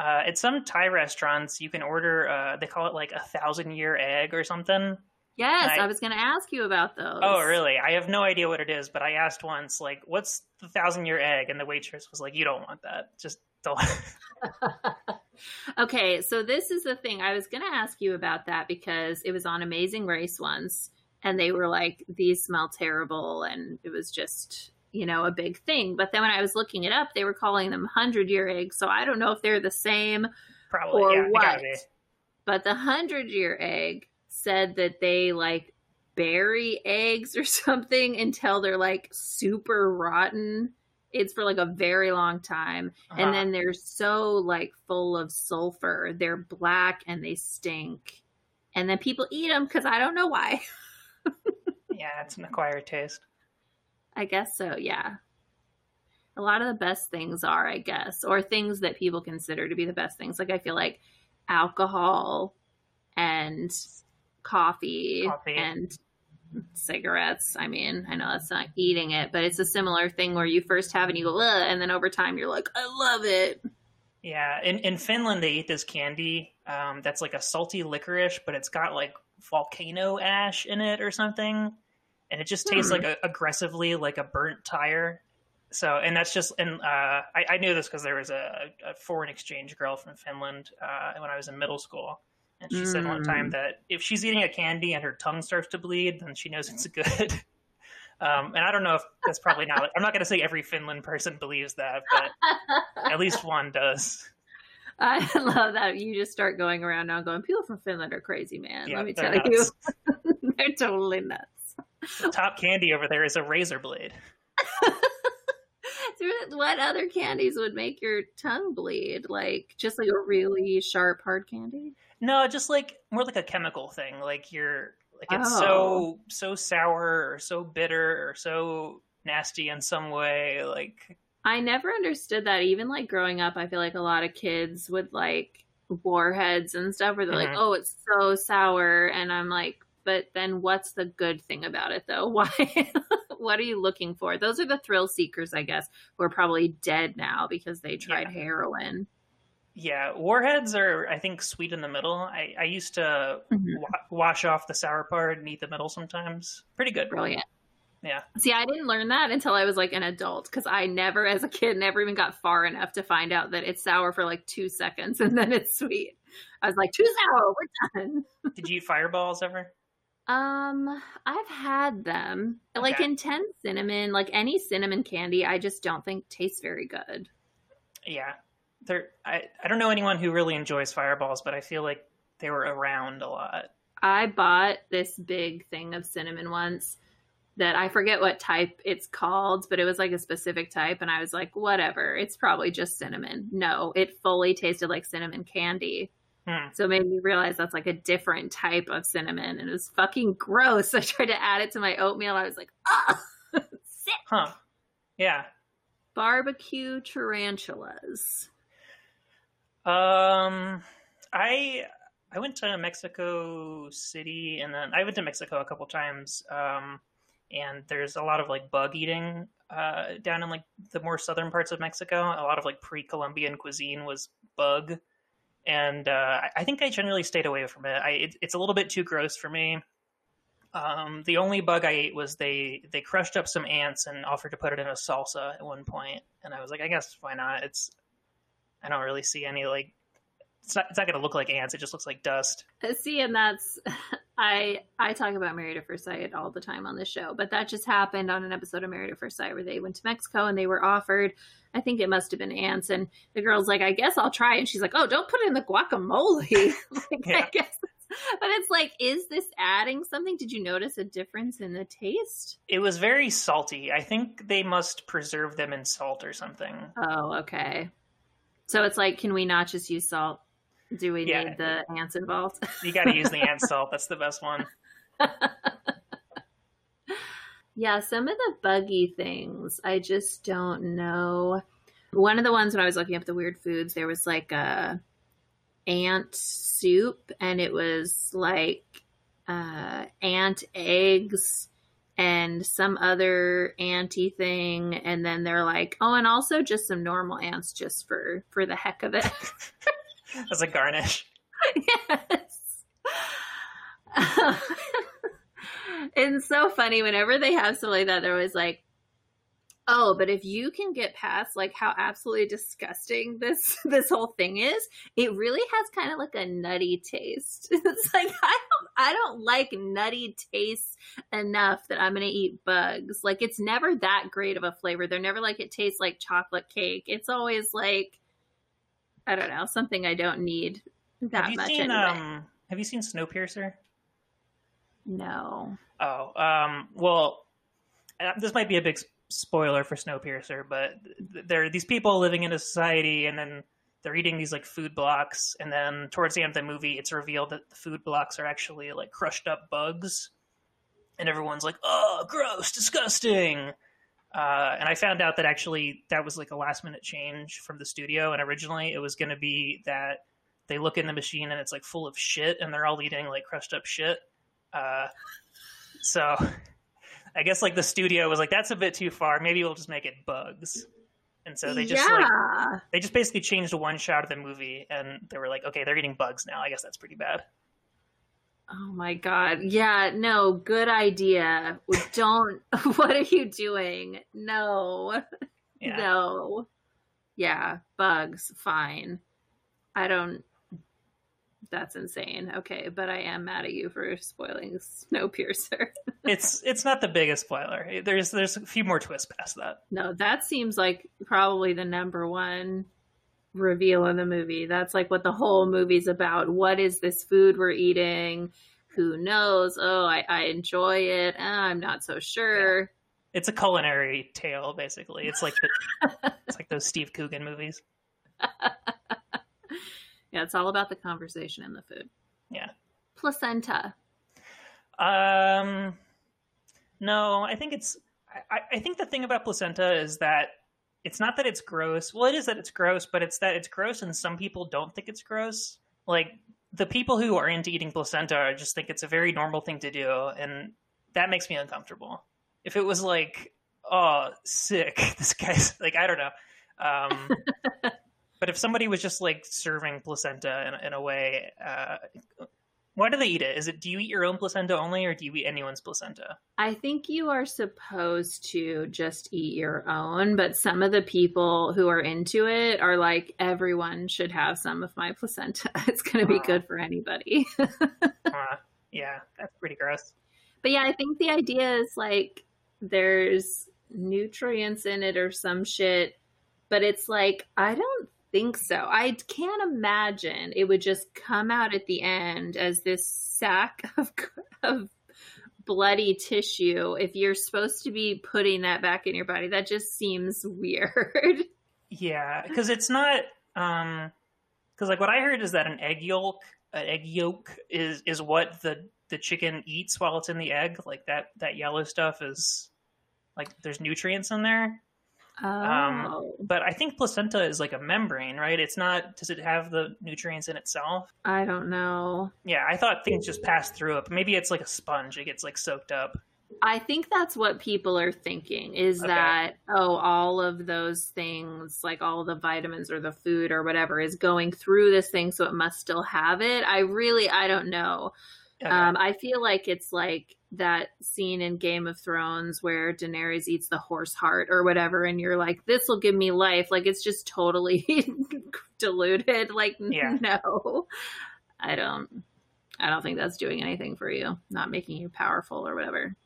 Speaker 6: Uh, at some Thai restaurants, you can order. Uh, they call it like a thousand year egg or something.
Speaker 5: Yes,
Speaker 6: I-
Speaker 5: I was going to ask you about those.
Speaker 6: Oh, really? I have no idea what it is, but I asked once, like, "What's the thousand year egg?" And the waitress was like, "You don't want that. Just don't."
Speaker 5: okay, so this is the thing. I was going to ask you about that because it was on Amazing Race once, and they were like, these smell terrible, and it was just, you know, a big thing. But then when I was looking it up, they were calling them 100 year eggs. So I don't know if they're the same
Speaker 6: Probably.
Speaker 5: or
Speaker 6: yeah,
Speaker 5: what. But the 100 year egg said that they like bury eggs or something until they're like super rotten it's for like a very long time
Speaker 6: Uh-huh.
Speaker 5: and then they're so like full of sulfur they're black and they stink and then people eat them because i don't know why
Speaker 6: yeah, it's an acquired taste.
Speaker 5: I guess so yeah. A lot of the best things are i guess or things that people consider to be the best things. Like i feel like alcohol and coffee,
Speaker 6: Coffee.
Speaker 5: and cigarettes. I mean i know that's not eating it but it's a similar thing where you first have it and you go and then over time you're like i love it.
Speaker 6: Yeah, in in Finland they eat this candy um, that's like a salty licorice, but it's got like volcano ash in it or something, and it just tastes
Speaker 5: Hmm.
Speaker 6: like a, aggressively like a burnt tire. So, and that's just and uh, I, I knew this because there was a, a foreign exchange girl from Finland uh, when I was in middle school, and she said one time
Speaker 5: Mm.
Speaker 6: that if she's eating a candy and her tongue starts to bleed, then she knows it's good. Um, and I don't know if that's probably not. I'm not going to say every Finland person believes that, but at least one does.
Speaker 5: I love that you just start going around now going, people from Finland are crazy, man.
Speaker 6: Yeah,
Speaker 5: Let me tell you, they're totally nuts.
Speaker 6: The top candy over there is a razor blade.
Speaker 5: what other candies would make your tongue bleed? Like just like a really sharp hard candy?
Speaker 6: No, just like more like a chemical thing. Like you're like it's
Speaker 5: Oh.
Speaker 6: so so sour or so bitter or so nasty in some way. Like
Speaker 5: I never understood that. Even like growing up, I feel like a lot of kids would like warheads and stuff where they're like,
Speaker 6: Mhm.
Speaker 5: oh, it's so sour. And I'm like, but then what's the good thing about it though? Why? what are you looking for? Those are the thrill seekers, I guess, who are probably dead now because they tried
Speaker 6: Yeah.
Speaker 5: heroin.
Speaker 6: yeah, warheads are I think sweet in the middle. I I used to
Speaker 5: Mhm.
Speaker 6: wa- wash off the sour part and eat the middle sometimes. Pretty good.
Speaker 5: Brilliant.
Speaker 6: Yeah.
Speaker 5: See, I didn't learn that until I was like an adult because I never, as a kid, never even got far enough to find out that it's sour for like two seconds and then it's sweet. I was like, too sour, we're done.
Speaker 6: Did you eat fireballs ever?
Speaker 5: Um, I've had them. Like intense cinnamon, like any cinnamon candy, I just don't think tastes very good.
Speaker 6: Yeah. There I I don't know anyone who really enjoys fireballs, but I feel like they were around a lot.
Speaker 5: I bought this big thing of cinnamon once that I forget what type it's called, but it was like a specific type. And I was like, whatever, it's probably just cinnamon. No, it fully tasted like cinnamon candy.
Speaker 6: Hmm.
Speaker 5: So it made me realize that's like a different type of cinnamon. And it was fucking gross. I tried to add it to my oatmeal. I was like, ah, sick.
Speaker 6: Huh. Yeah.
Speaker 5: Barbecue tarantulas.
Speaker 6: Um, I I went to Mexico City, and then I went to Mexico a couple times. Um, and there's a lot of like bug eating uh, down in like the more southern parts of Mexico. A lot of like pre-Columbian cuisine was bug, and uh, I- think I generally stayed away from it. I it, it's a little bit too gross for me. Um, the only bug I ate was they they crushed up some ants and offered to put it in a salsa at one point, and I was like, I guess why not? It's I don't really see any like it's not it's not going to look like ants. It just looks like dust.
Speaker 5: See, and that's I I talk about Married at First Sight all the time on this show, but that just happened on an episode of Married at First Sight where they went to Mexico and they were offered. I think it must have been ants, and the girl's like, "I guess I'll try," and she's like, "Oh, don't put it in the guacamole." like,
Speaker 6: Yeah.
Speaker 5: I guess, but it's like, is this adding something? Did you notice a difference in the taste?
Speaker 6: It was very salty. I think they must preserve them in salt or something.
Speaker 5: Oh, okay. So it's like, can we not just use salt? Do we
Speaker 6: Yeah.
Speaker 5: need the ants involved?
Speaker 6: You got to use the ant salt. That's the best one.
Speaker 5: Yeah, some of the buggy things, I just don't know. One of the ones when I was looking up the weird foods, there was like a ant soup, and it was like uh, ant eggs and some other anty thing, and then they're like, oh, and also just some normal ants just for for the heck of it.
Speaker 6: As a garnish.
Speaker 5: yes. it's so funny whenever they have something like that. They're always like, "Oh, but if you can get past like how absolutely disgusting this this whole thing is, it really has kind of like a nutty taste." It's like I don't I don't like nutty tastes enough that I'm gonna eat bugs. Like it's never that great of a flavor. They're never like it tastes like chocolate cake. It's always like I don't know something I don't need that
Speaker 6: have you
Speaker 5: much
Speaker 6: seen
Speaker 5: anyway.
Speaker 6: um Have you seen Snowpiercer?
Speaker 5: No.
Speaker 6: Oh, um, well, uh, this might be a big spoiler for Snowpiercer, but th- there are these people living in a society, and then they're eating these like food blocks, and then towards the end of the movie, it's revealed that the food blocks are actually like crushed up bugs, and everyone's like, "Oh, gross, disgusting." Uh, and I found out that actually that was like a last minute change from the studio, and originally it was going to be that they look in the machine and it's like full of shit, and they're all eating like crushed up shit. Uh, so I guess like the studio was like, that's a bit too far. Maybe we'll just make it bugs. And so they just like they just basically changed one shot of the movie, and they were like, okay, they're eating bugs now. I guess that's pretty bad.
Speaker 5: Oh my god. Yeah, no, good idea. Don't what are you doing? No.
Speaker 6: Yeah.
Speaker 5: No. Yeah, bugs, fine. I don't that's insane. Okay, but I am mad at you for spoiling Snowpiercer.
Speaker 6: it's it's not the biggest spoiler. There's there's a few more twists past that.
Speaker 5: no, that seems like probably the number one reveal in the movie. That's like what the whole movie's about. What is this food we're eating? Who knows? Oh, I, I enjoy it. Ah, I'm not so sure.
Speaker 6: It's a culinary tale, basically. It's like the, it's like those Steve Coogan movies.
Speaker 5: Yeah, it's all about the conversation and the food.
Speaker 6: Yeah.
Speaker 5: Placenta.
Speaker 6: Um, no, I think it's. I, I think the thing about placenta is that it's not that it's gross. Well, it is that it's gross, but it's that it's gross, and some people don't think it's gross. Like the people who are into eating placenta just think it's a very normal thing to do, and that makes me uncomfortable. If it was like, oh, sick, this guy's like, I don't know. Um, but if somebody was just like serving placenta in, in a way, uh, why do they eat it? Is it do you eat your own placenta only, or do you eat anyone's placenta?
Speaker 5: I think you are supposed to just eat your own, but some of the people who are into it are like, everyone should have some of my placenta. It's going to be
Speaker 6: Aw.
Speaker 5: good for anybody.
Speaker 6: Uh, yeah, that's pretty gross.
Speaker 5: But yeah, I think the idea is like there's nutrients in it or some shit, but it's like I don't think so. I can't imagine it would just come out at the end as this sack of of bloody tissue if you're supposed to be putting that back in your body. That just seems weird.
Speaker 6: Yeah, because it's not. um Because like what I heard is that an egg yolk, an egg yolk is is what the the chicken eats while it's in the egg. Like that that yellow stuff is like there's nutrients in there.
Speaker 5: Um, oh,
Speaker 6: But I think placenta is like a membrane, right? It's not. Does it have the nutrients in itself?
Speaker 5: I don't know.
Speaker 6: Yeah, I thought things just pass through it. Maybe it's like a sponge. It gets like soaked up.
Speaker 5: I think that's what people are thinking is
Speaker 6: Okay.
Speaker 5: that, oh, all of those things, like all the vitamins or the food or whatever, is going through this thing, so it must still have it. I really, I don't know.
Speaker 6: Okay.
Speaker 5: Um, I feel like it's like that scene in Game of Thrones where Daenerys eats the horse heart or whatever, and you're like, this will give me life. Like, it's just totally diluted. Like,
Speaker 6: Yeah.
Speaker 5: no, I don't. I don't think that's doing anything for you, not making you powerful or whatever.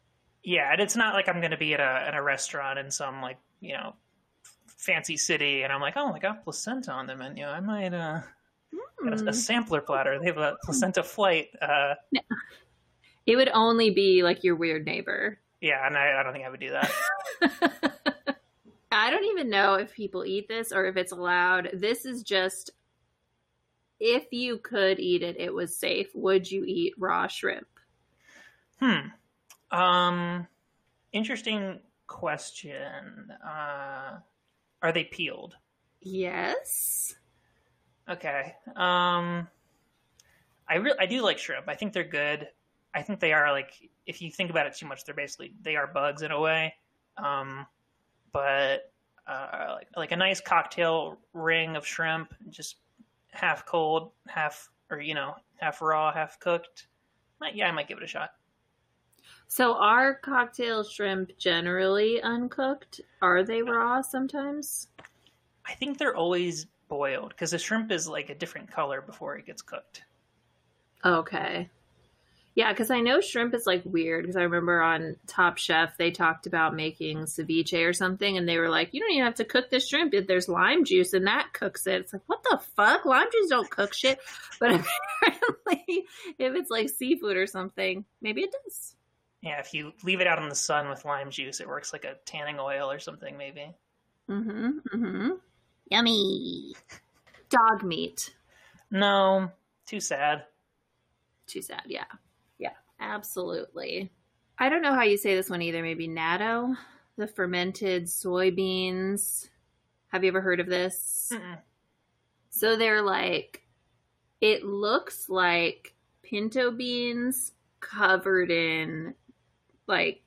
Speaker 6: Yeah, and it's not like I'm going to be at a at a restaurant in some like you know fancy city, and I'm like, oh, I got placenta on the menu. I might uh get a, a sampler platter. They have a placenta flight. Uh,
Speaker 5: It would only be like your weird neighbor.
Speaker 6: yeah, and I, I don't think I would do that.
Speaker 5: I don't even know if people eat this or if it's allowed. This is just if you could eat it, it was safe. Would you eat raw shrimp?
Speaker 6: Hmm. Um, interesting question. Uh, are they peeled?
Speaker 5: Yes.
Speaker 6: Okay. Um, I really I do like shrimp. I think they're good. I think they are like if you think about it too much, they're basically they are bugs in a way. Um, but uh, like like a nice cocktail ring of shrimp, just half cold, half or you know half raw, half cooked. Might, yeah, I might give it a shot.
Speaker 5: So are cocktail shrimp generally uncooked? Are they raw sometimes?
Speaker 6: I think they're always boiled because the shrimp is like a different color before it gets cooked.
Speaker 5: Okay. Yeah, because I know shrimp is like weird. Because I remember on Top Chef they talked about making ceviche or something, and they were like, "You don't even have to cook the shrimp. If there's lime juice, and that cooks it." It's like, what the fuck? Lime juice don't cook shit. But apparently, if it's like seafood or something, maybe it does.
Speaker 6: Yeah, if you leave it out in the sun with lime juice, it works like a tanning oil or something, maybe.
Speaker 5: Mm-hmm. Mm-hmm. Yummy. Dog meat.
Speaker 6: No, too sad.
Speaker 5: Too sad. Yeah. Yeah. Absolutely. I don't know how you say this one either. Maybe natto, the fermented soybeans. Have you ever heard of this?
Speaker 6: Mm-mm.
Speaker 5: So they're like, it looks like pinto beans covered in like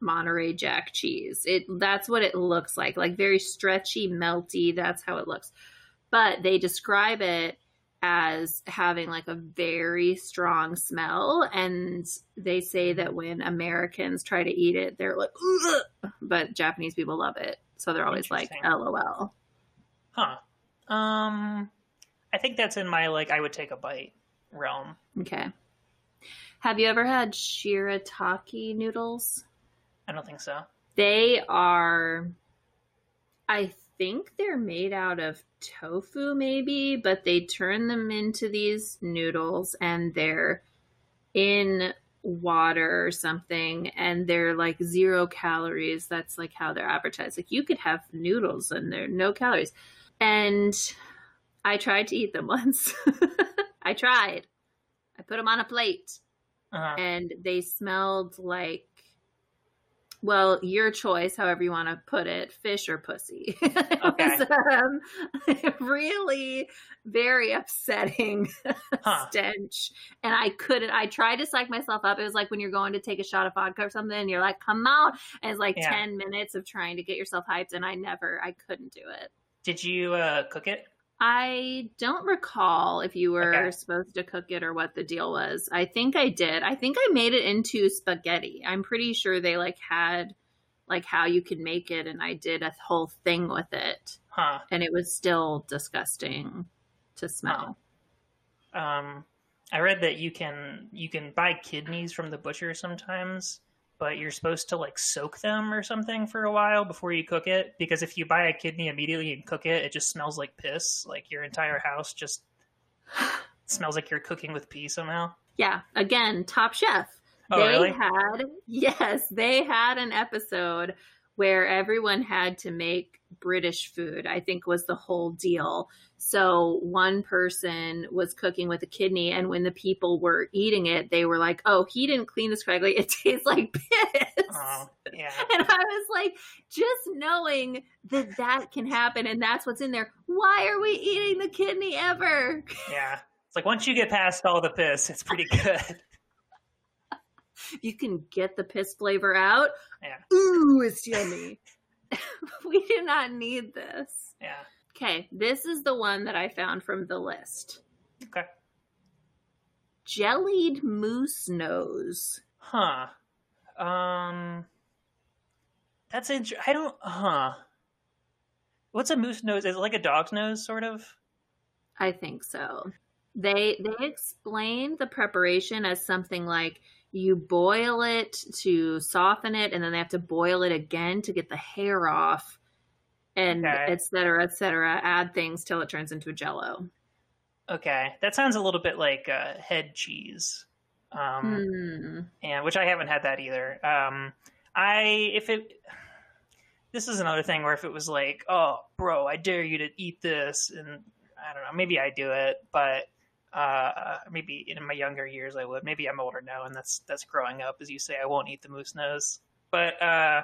Speaker 5: Monterey Jack cheese. It that's what it looks like, like very stretchy, melty. That's how it looks. But they describe it as having like a very strong smell, and they say that when Americans try to eat it, they're like, Ugh! but Japanese people love it, so they're always like, "LOL."
Speaker 6: Huh. Um, I think that's in my like I would take a bite realm.
Speaker 5: Okay. Have you ever had shirataki noodles?
Speaker 6: I don't think so.
Speaker 5: They are, I think they're made out of tofu, maybe, but they turn them into these noodles and they're in water or something and they're like zero calories. That's like how they're advertised. Like you could have noodles and they're no calories. And I tried to eat them once. I tried. I put them on a plate
Speaker 6: Uh,
Speaker 5: and they smelled like well your choice however you want to put it fish or pussy
Speaker 6: Okay.
Speaker 5: was um, really very upsetting
Speaker 6: Huh.
Speaker 5: stench and i couldn't i tried to psych myself up it was like when you're going to take a shot of vodka or something and you're like come out. and it's like
Speaker 6: Yeah.
Speaker 5: 10 minutes of trying to get yourself hyped and i never i couldn't do it
Speaker 6: did you uh, cook it?
Speaker 5: I don't recall if you were
Speaker 6: Okay.
Speaker 5: supposed to cook it or what the deal was. I think I did. I think I made it into spaghetti. I'm pretty sure they like had like how you could make it and I did a whole thing with it
Speaker 6: Huh.
Speaker 5: and it was still disgusting to smell.
Speaker 6: Um, I read that you can you can buy kidneys from the butcher sometimes, but you're supposed to like soak them or something for a while before you cook it because if you buy a kidney immediately and cook it, it just smells like piss. Like your entire house just smells like you're cooking with pee somehow.
Speaker 5: Yeah, again, Top Chef.
Speaker 6: Oh,
Speaker 5: they
Speaker 6: really?
Speaker 5: had yes, they had an episode where everyone had to make British food. I think was the whole deal. So one person was cooking with a kidney, and when the people were eating it, they were like, "Oh, he didn't clean this correctly. It tastes like piss."
Speaker 6: Oh, yeah.
Speaker 5: And I was like, just knowing that that can happen and that's what's in there. Why are we eating the kidney ever?
Speaker 6: Yeah. It's like once you get past all the piss, it's pretty good.
Speaker 5: You can get the piss flavor out.
Speaker 6: Yeah.
Speaker 5: Ooh, it's yummy. we do not need this.
Speaker 6: Yeah.
Speaker 5: Okay, this is the one that I found from the list.
Speaker 6: Okay.
Speaker 5: Jellied moose nose.
Speaker 6: Huh. Um. That's interesting. I don't. Huh. What's a moose nose? Is it like a dog's nose, sort of?
Speaker 5: I think so. They they explain the preparation as something like you boil it to soften it, and then they have to boil it again to get the hair off, and
Speaker 6: Okay.
Speaker 5: et cetera, et cetera. Add things till it turns into a jello.
Speaker 6: Okay, that sounds a little bit like uh, head cheese. Um,
Speaker 5: Hmm.
Speaker 6: and which I haven't had that either. Um, I if it. This is another thing where if it was like, oh, bro, I dare you to eat this, and I don't know, maybe I do it, but uh, maybe in my younger years I would. Maybe I'm older now, and that's that's growing up, as you say. I won't eat the moose nose, but uh,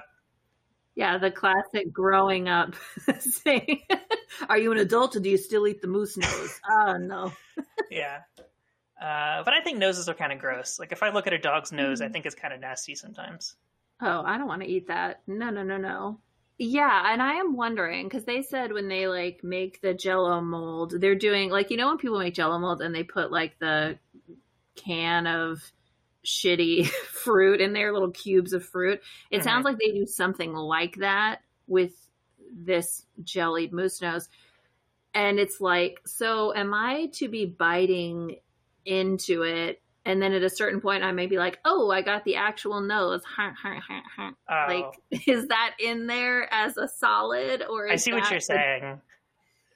Speaker 5: Yeah, the classic growing up saying, "Are you an adult or do you still eat the moose nose?" oh no.
Speaker 6: yeah. Uh, but I think noses are kind of gross. Like if I look at a dog's nose, I
Speaker 5: Mhm.
Speaker 6: think it's kind of nasty sometimes.
Speaker 5: Oh, I don't want to eat that. No, no, no, no. Yeah, and I am wondering because they said when they like make the Jello mold, they're doing like you know when people make Jello mold and they put like the can of shitty fruit in there, little cubes of fruit. It sounds mm-hmm. like they do something like that with this jellied moose nose. And it's like, so am I to be biting into it? And then at a certain point, I may be like, oh, I got the actual nose.
Speaker 6: Oh,
Speaker 5: Like, is that in there as a solid? Or is
Speaker 6: I see what you're saying.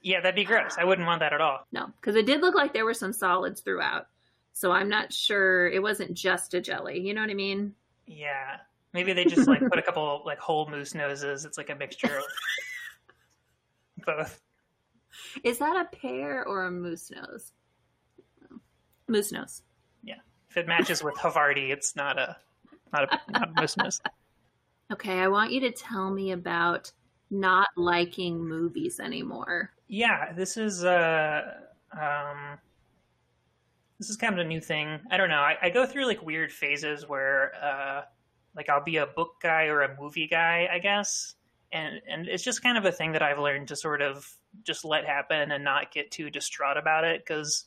Speaker 6: Yeah, that'd be gross. I wouldn't want that at all.
Speaker 5: no, because it did look like there were some solids throughout. So I'm not sure it wasn't just a jelly. You know what I mean?
Speaker 6: Yeah. Maybe they just like put a couple like whole moose noses. It's like a mixture of both.
Speaker 5: Is that a pear or a moose nose? Moose nose.
Speaker 6: If it matches with Havarti, it's not a not a not a nose.
Speaker 5: Okay, I want you to tell me about not liking movies anymore.
Speaker 6: Yeah, this is uh um this is kind of a new thing. I don't know. I, I go through like weird phases where uh like I'll be a book guy or a movie guy, I guess. And and it's just kind of a thing that I've learned to sort of just let happen and not get too distraught about it because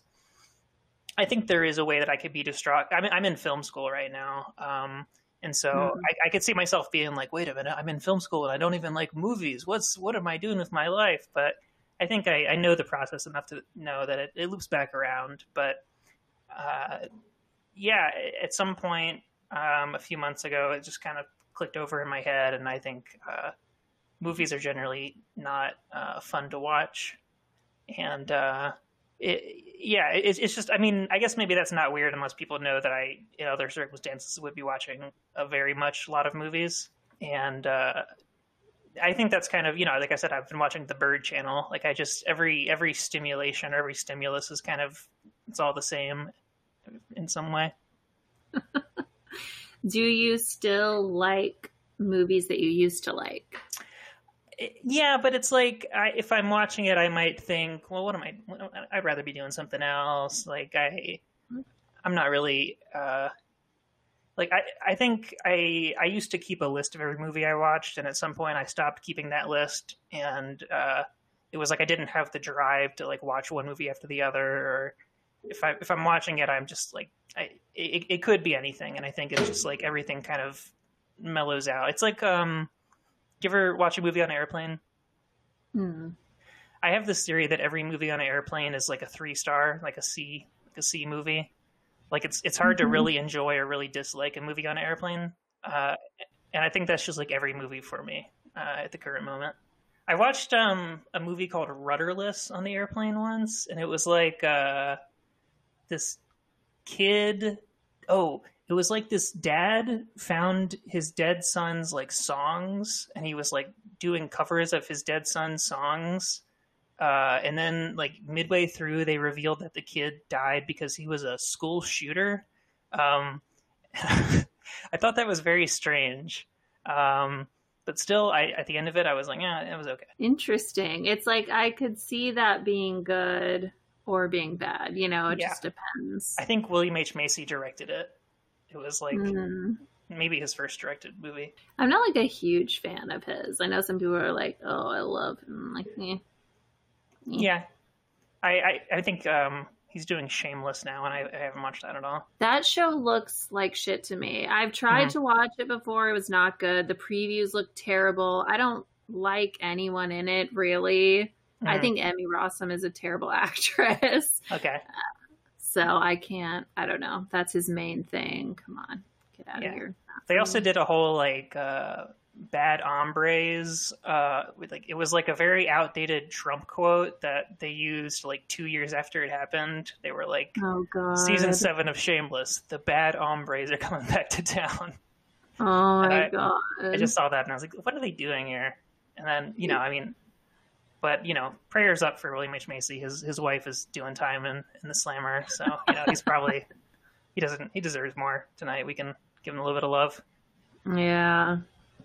Speaker 6: I think there is a way that I could be distraught. I'm I'm in film school right now. Um and so
Speaker 5: Mhm.
Speaker 6: I, I could see myself being like, wait a minute, I'm in film school and I don't even like movies. What's what am I doing with my life? But I think I, I know the process enough to know that it, it loops back around. But uh, yeah, at some point um, a few months ago, it just kind of clicked over in my head, and I think uh, movies are generally not uh, fun to watch. And uh, it, yeah, it, it's just I mean, I guess maybe that's not weird unless people know that I, in other circumstances, would be watching a very much lot of movies. And uh, I think that's kind of you know, like I said, I've been watching the Bird Channel. Like I just every every stimulation, every stimulus is kind of it's all the same in some way.
Speaker 5: Do you still like movies that you used to like?
Speaker 6: Yeah, but it's like I, if I'm watching it, I might think, well, what am I? I'd rather be doing something else. Like I, I'm not really. Uh, like I, I think I, I used to keep a list of every movie I watched, and at some point I stopped keeping that list, and uh, it was like I didn't have the drive to like watch one movie after the other. Or if I if I'm watching it, I'm just like I, it, it could be anything, and I think it's just like everything kind of mellows out. It's like um, you ever watch a movie on an airplane?
Speaker 5: Hmm.
Speaker 6: I have this theory that every movie on an airplane is like a three star, like a C, like a C movie. Like it's it's hard to
Speaker 5: Mhm.
Speaker 6: really enjoy or really dislike a movie on an airplane, uh, and I think that's just like every movie for me uh, at the current moment. I watched um, a movie called Rudderless on the airplane once, and it was like uh, this kid. Oh, it was like this dad found his dead son's like songs, and he was like doing covers of his dead son's songs. Uh, and then, like midway through, they revealed that the kid died because he was a school shooter. Um, I thought that was very strange. Um, but still, I at the end of it, I was like, yeah, it was okay.
Speaker 5: Interesting. It's like I could see that being good or being bad. You know, it
Speaker 6: Yeah.
Speaker 5: just depends.
Speaker 6: I think William H Macy directed it. It was like
Speaker 5: Mm.
Speaker 6: maybe his first directed movie.
Speaker 5: I'm not like a huge fan of his. I know some people are like, "Oh, I love him." Like, eh.
Speaker 6: Yeah, I I, I think um, he's doing Shameless now, and I, I haven't watched that at all.
Speaker 5: That show looks like shit to me. I've tried
Speaker 6: Mhm.
Speaker 5: to watch it before. It was not good. The previews look terrible. I don't like anyone in it really. I
Speaker 6: Mhm.
Speaker 5: think Emmy Rossum is a terrible actress.
Speaker 6: okay.
Speaker 5: So I can't. I don't know. That's his main thing. Come on, get out
Speaker 6: Yeah.
Speaker 5: of here.
Speaker 6: They also did a whole like uh, bad hombres. Uh, with like it was like a very outdated Trump quote that they used like two years after it happened. They were like,
Speaker 5: Oh god.
Speaker 6: "Season seven of Shameless, the bad hombres are coming back to town."
Speaker 5: Oh my
Speaker 6: I-
Speaker 5: god.
Speaker 6: I just saw that and I was like, "What are they doing here?" And then you know, I mean, but you know, prayers up for William H Macy. His his wife is doing time in in the Slammer, so you know he's probably he doesn't he deserves more tonight. We can give him a little bit of love.
Speaker 5: Yeah.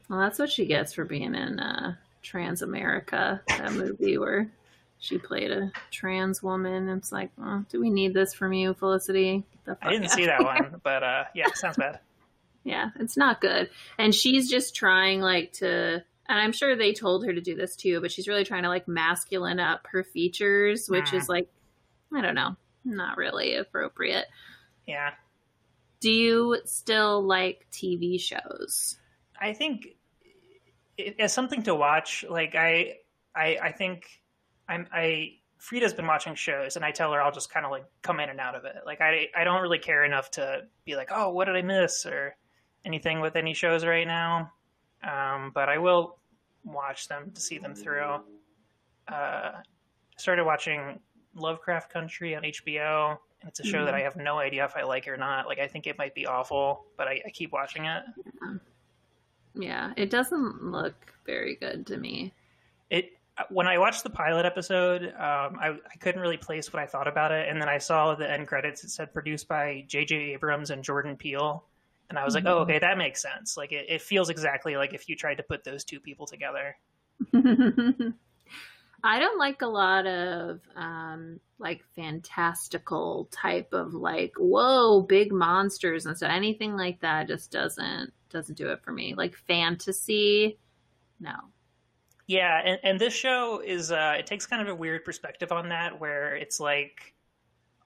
Speaker 5: Well, that's what she gets for being in uh, Transamerica, that movie where she played a trans woman. It's like, well, do we need this from you, Felicity?
Speaker 6: I didn't see that one, but uh, yeah, sounds bad.
Speaker 5: Yeah, it's not good. And she's just trying, like, to. And I'm sure they told her to do this too, but she's really trying to, like, masculine up her features, which is, like, I don't know, not really appropriate.
Speaker 6: Yeah,
Speaker 5: Do you still like TV shows?
Speaker 6: I think as something to watch. Like I, I, I think I'm. I Frida's been watching shows, and I tell her I'll just kind of like come in and out of it. Like I, I don't really care enough to be like, oh, what did I miss or anything with any shows right now. Um, but I will watch them to see them through. Uh, started watching Lovecraft Country on HBO. and it's a show that I have no idea if I like or not. Like I think it might be awful, but I, I keep watching it.
Speaker 5: Yeah, it doesn't look very good to me.
Speaker 6: It when I watched the pilot episode, um, I, I couldn't really place what I thought about it, and then I saw the end credits. It said produced by J.J. Abrams and Jordan Peele, and I was like, oh, okay, that makes sense. Like it, it feels exactly like if you tried to put those two people together.
Speaker 5: I don't like a lot of um, like fantastical type of like whoa big monsters and stuff. Anything like that just doesn't doesn't do it for me. Like fantasy, no.
Speaker 6: Yeah, and, and this show is uh, it takes kind of a weird perspective on that, where it's like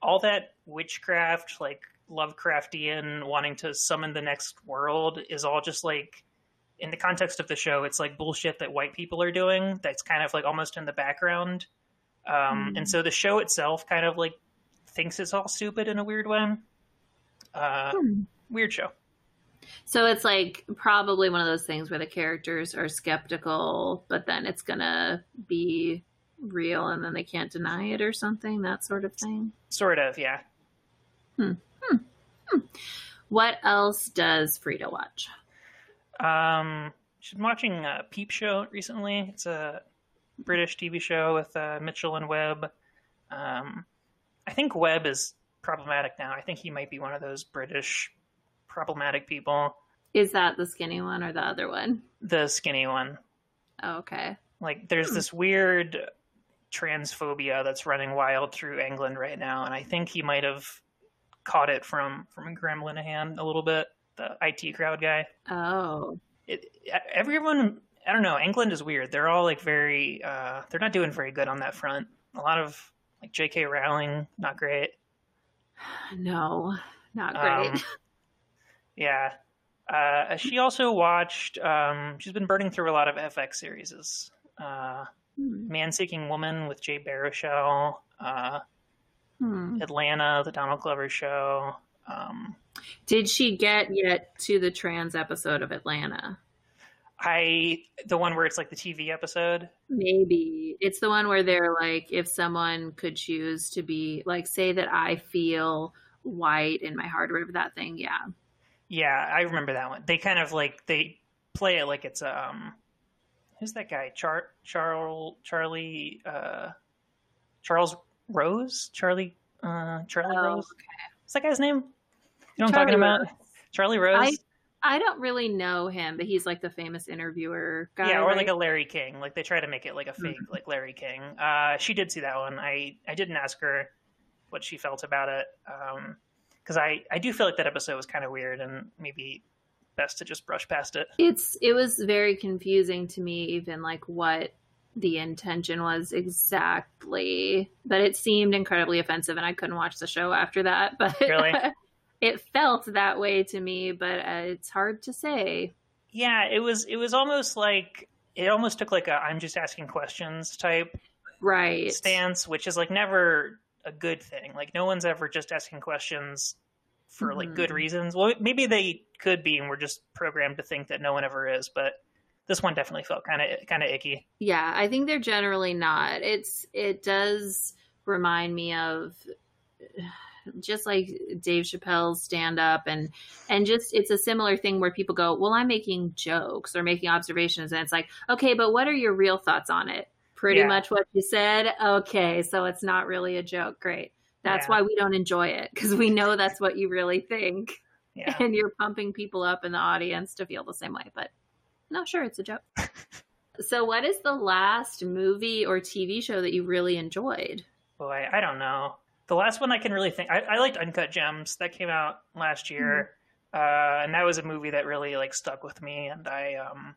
Speaker 6: all that witchcraft, like Lovecraftian wanting to summon the next world, is all just like in the context of the show, it's like bullshit that white people are doing. That's kind of like almost in the background, um,
Speaker 5: Mm.
Speaker 6: and so the show itself kind of like thinks it's all stupid in a weird way. Uh,
Speaker 5: Hmm.
Speaker 6: Weird show.
Speaker 5: So it's like probably one of those things where the characters are skeptical, but then it's gonna be real and then they can't deny it or something, that sort of thing.
Speaker 6: Sort of, yeah.
Speaker 5: What else does Frida watch?
Speaker 6: Um, she's been watching uh, Peep Show recently. It's a British TV show with uh, Mitchell and Webb. Um, I think Webb is problematic now. I think he might be one of those British problematic people.
Speaker 5: Is that the skinny one or the other one?
Speaker 6: The skinny one.
Speaker 5: Oh, okay.
Speaker 6: Like, there's this weird transphobia that's running wild through England right now, and I think he might have caught it from from Graham Linehan a little bit, the IT crowd guy.
Speaker 5: Oh.
Speaker 6: it, everyone i don't know england is weird they're all like very uh they're not doing very good on that front a lot of like jk rowling not great
Speaker 5: No, not great.
Speaker 6: Um, yeah uh she also watched um she's been burning through a lot of fx series uh
Speaker 5: Hmm.
Speaker 6: man seeking woman with jay baruchel uh
Speaker 5: Hmm.
Speaker 6: atlanta the donald glover show um
Speaker 5: Did she get yet to the trans episode of Atlanta?
Speaker 6: i the one where it's like the tv episode
Speaker 5: Maybe. It's the one where they're like, if someone could choose to be, like, say that I feel white in my heart or whatever that thing. Yeah.
Speaker 6: Yeah, I remember that one. They kind of like they play it like it's um who's that guy? Char Charles Charlie uh Charles Rose? Charlie uh Charlie
Speaker 5: Oh,
Speaker 6: Rose? What's that guy's name? You know what I'm talking about? Charlie Rose?
Speaker 5: I I don't really know him, but he's like the famous interviewer guy.
Speaker 6: yeah, or like a Larry King. Like they try to make it like a fake like Larry King. Uh she did see that one. I I didn't ask her what she felt about it. Um because I, I do feel like that episode was kind of weird and maybe best to just brush past it.
Speaker 5: It's it was very confusing to me, even like what the intention was exactly. But it seemed incredibly offensive, and I couldn't watch the show after that. But
Speaker 6: Really?
Speaker 5: it felt that way to me. But uh, it's hard to say.
Speaker 6: Yeah, it was it was almost like it almost took like a I'm just asking questions type
Speaker 5: Right.
Speaker 6: stance, which is like never a good thing. Like no one's ever just asking questions for like good
Speaker 5: Mhm.
Speaker 6: reasons. Well, maybe they could be, and we're just programmed to think that no one ever is. But this one definitely felt kind of kind of icky.
Speaker 5: Yeah, I think they're generally not. It's it does remind me of just like Dave Chappelle's stand up and and just it's a similar thing where people go, "Well, I'm making jokes or making observations." And it's like, "Okay, but what are your real thoughts on it?" Pretty
Speaker 6: Yeah.
Speaker 5: much what you said. Okay, so it's not really a joke. Great. That's
Speaker 6: Yeah.
Speaker 5: why we don't enjoy it because we know that's what you really think
Speaker 6: Yeah.
Speaker 5: and you're pumping people up in the audience to feel the same way. But no, sure, it's a joke. so, what is the last movie or TV show that you really enjoyed?
Speaker 6: Boy, I don't know. The last one I can really think I, I liked Uncut Gems that came out last year, uh, and that was a movie that really like stuck with me. And I um,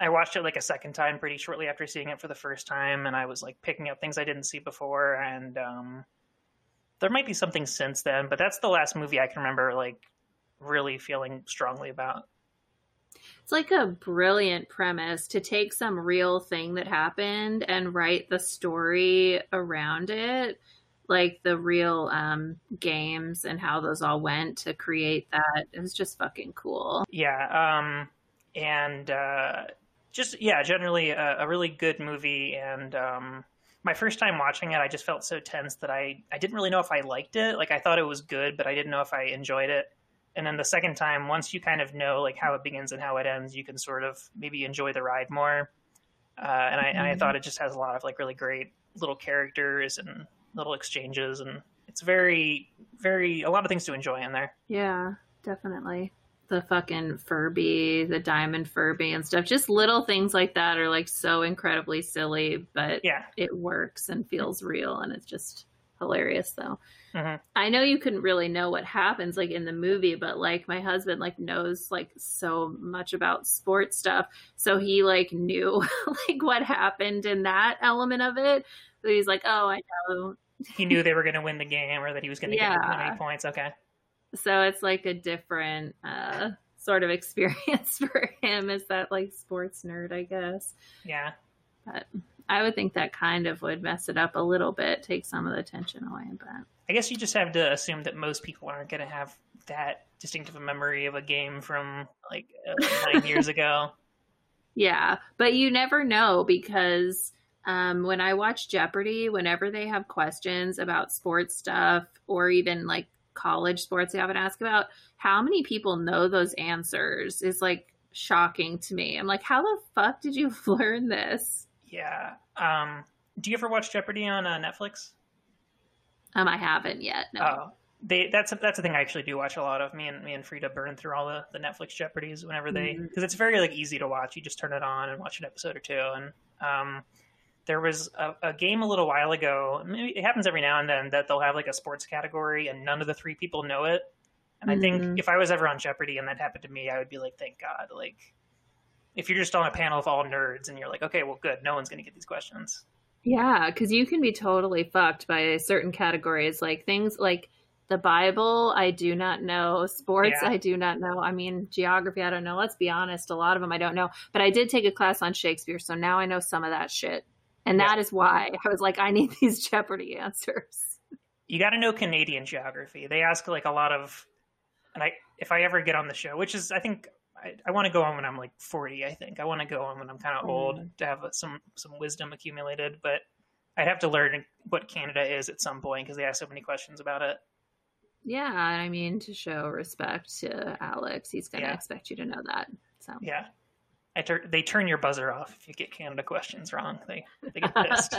Speaker 6: I watched it like a second time pretty shortly after seeing it for the first time, and I was like picking up things I didn't see before. And um, there might be something since then, but that's the last movie I can remember like really feeling strongly about.
Speaker 5: It's like a brilliant premise to take some real thing that happened and write the story around it, like the real um, games and how those all went to create that. It was just fucking cool.
Speaker 6: Yeah, um, and uh, just yeah, generally a, a really good movie. And um, my first time watching it, I just felt so tense that I I didn't really know if I liked it. Like I thought it was good, but I didn't know if I enjoyed it. And then the second time, once you kind of know like how it begins and how it ends, you can sort of maybe enjoy the ride more. Uh, and, I, and I thought it just has a lot of like really great little characters and little exchanges, and it's very very a lot of things to enjoy in there.
Speaker 5: Yeah, definitely. The fucking Furby, the diamond Furby and stuff. Just little things like that are like so incredibly silly, but
Speaker 6: Yeah.
Speaker 5: it works and feels real and it's just hilarious though.
Speaker 6: Mhm.
Speaker 5: I know you couldn't really know what happens like in the movie, but like my husband like knows like so much about sports stuff. So he like knew like what happened in that element of it. So he's like, Oh, I know
Speaker 6: He knew they were going to win the game or that he was going to get
Speaker 5: Yeah.
Speaker 6: many points. Okay.
Speaker 5: so it's like a different uh sort of experience for him is that like sports nerd i guess
Speaker 6: Yeah.
Speaker 5: but i would think that kind of would mess it up a little bit take some of the tension away but
Speaker 6: I guess you just have to assume that most people aren't going to have that distinctive a memory of a game from like uh, nine years ago.
Speaker 5: yeah but you never know because um, when i watch jeopardy whenever they have questions about sports stuff or even like college sports they haven't asked about how many people know those answers is like shocking to me i'm like how the fuck did you learn this
Speaker 6: Yeah. Um, do you ever watch Jeopardy on uh, Netflix?
Speaker 5: Um, I haven't yet. No.
Speaker 6: Oh, they that's a, that's the thing I actually do watch a lot of. Me and me and Frida burn through all the, the Netflix Jeopardies whenever they because it's very like easy to watch. You just turn it on and watch an episode or two. And um, there was a, a game a little while ago. Maybe it happens every now and then that they'll have like a sports category and none of the three people know it. And I think
Speaker 5: Mhm.
Speaker 6: if I was ever on Jeopardy and that happened to me, I would be like, thank God. Like, if you're just on a panel of all nerds and you're like, okay, well, good, no one's going to get these questions.
Speaker 5: Yeah, because you can be totally fucked by certain categories, like things like the Bible. I do not know sports.
Speaker 6: Yeah.
Speaker 5: I do not know. I mean, geography. I don't know. Let's be honest. A lot of them I don't know. But I did take a class on Shakespeare, so now I know some of that shit. And
Speaker 6: Yeah.
Speaker 5: that is why I was like, I need these Jeopardy answers.
Speaker 6: you got to know Canadian geography. They ask like a lot of, and I if I ever get on the show, which is I think I, I want to go on when I'm like 40. I think I want to go on when I'm kind of old
Speaker 5: Mm.
Speaker 6: to have some some wisdom accumulated. But I'd have to learn what Canada is at some point because they ask so many questions about it.
Speaker 5: Yeah, I mean, to show respect to Alex, he's going to
Speaker 6: Yeah.
Speaker 5: expect you to know that. So
Speaker 6: Yeah, I tur- they turn your buzzer off if you get Canada questions wrong. They they get pissed.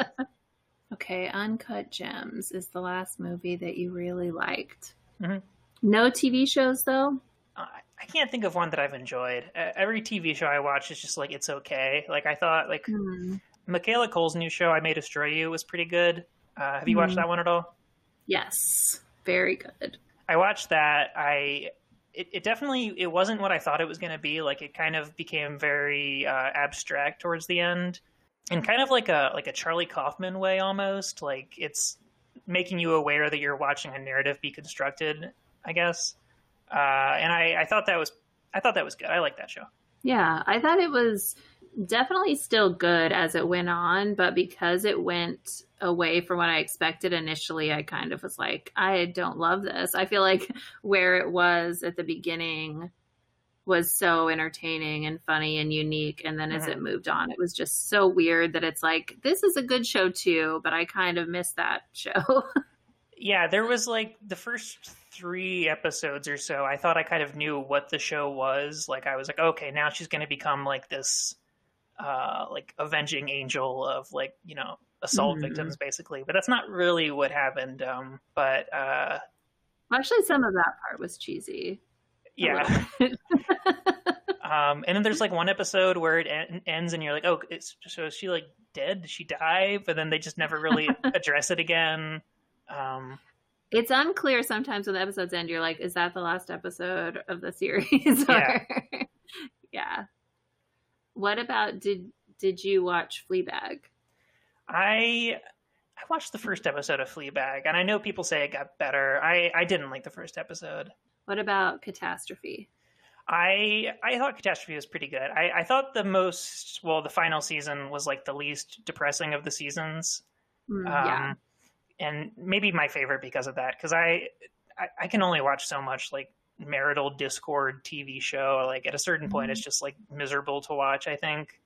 Speaker 5: okay, Uncut Gems is the last movie that you really liked.
Speaker 6: Mhm.
Speaker 5: No TV shows though.
Speaker 6: I I can't think of one that I've enjoyed. Uh, Every TV show I watch is just like it's okay. Like I thought, like
Speaker 5: Hmm.
Speaker 6: Michaela Coel's new show, I May Destroy You, was pretty good. Uh, have you watched
Speaker 5: Mhm.
Speaker 6: that one at all?
Speaker 5: Yes, very good.
Speaker 6: I watched that. I it, it definitely it wasn't what I thought it was going to be. Like it kind of became very uh, abstract towards the end, and kind of like a like a Charlie Kaufman way almost. Like it's making you aware that you're watching a narrative be constructed. I guess, uh, and I, I thought that was I thought that was good. I like that show.
Speaker 5: Yeah, I thought it was definitely still good as it went on, but because it went away from what I expected initially, I kind of was like, I don't love this. I feel like where it was at the beginning was so entertaining and funny and unique. And then as
Speaker 6: Mhm.
Speaker 5: it moved on, it was just so weird that it's like, this is a good show too, but I kind of miss that show.
Speaker 6: Yeah, there was like the first three episodes or so. I thought I kind of knew what the show was. Like I was like, okay, now she's going to become like this, uh, like avenging angel of like you know assault
Speaker 5: Mhm.
Speaker 6: victims, basically. But that's not really what happened. Um, but uh,
Speaker 5: Actually, some of that part was cheesy.
Speaker 6: yeah. Um, and then there's like one episode where it en- ends, and you're like, oh, so is she like dead? Did she die? But then they just never really address it again. Um,
Speaker 5: It's unclear sometimes when the episodes end. You're like, is that the last episode of the series?
Speaker 6: Yeah.
Speaker 5: Yeah. What about did did you watch Fleabag?
Speaker 6: I I watched the first episode of Fleabag, and I know people say it got better. I I didn't like the first episode.
Speaker 5: What about Catastrophe?
Speaker 6: I I thought Catastrophe was pretty good. I, I thought the most well, the final season was like the least depressing of the seasons.
Speaker 5: Mm,
Speaker 6: Um,
Speaker 5: yeah.
Speaker 6: And maybe my favorite because of that. Because I, I I can only watch so much like marital discord TV show. Like at a certain point,
Speaker 5: Mm-hmm.
Speaker 6: it's just like miserable to watch. I think.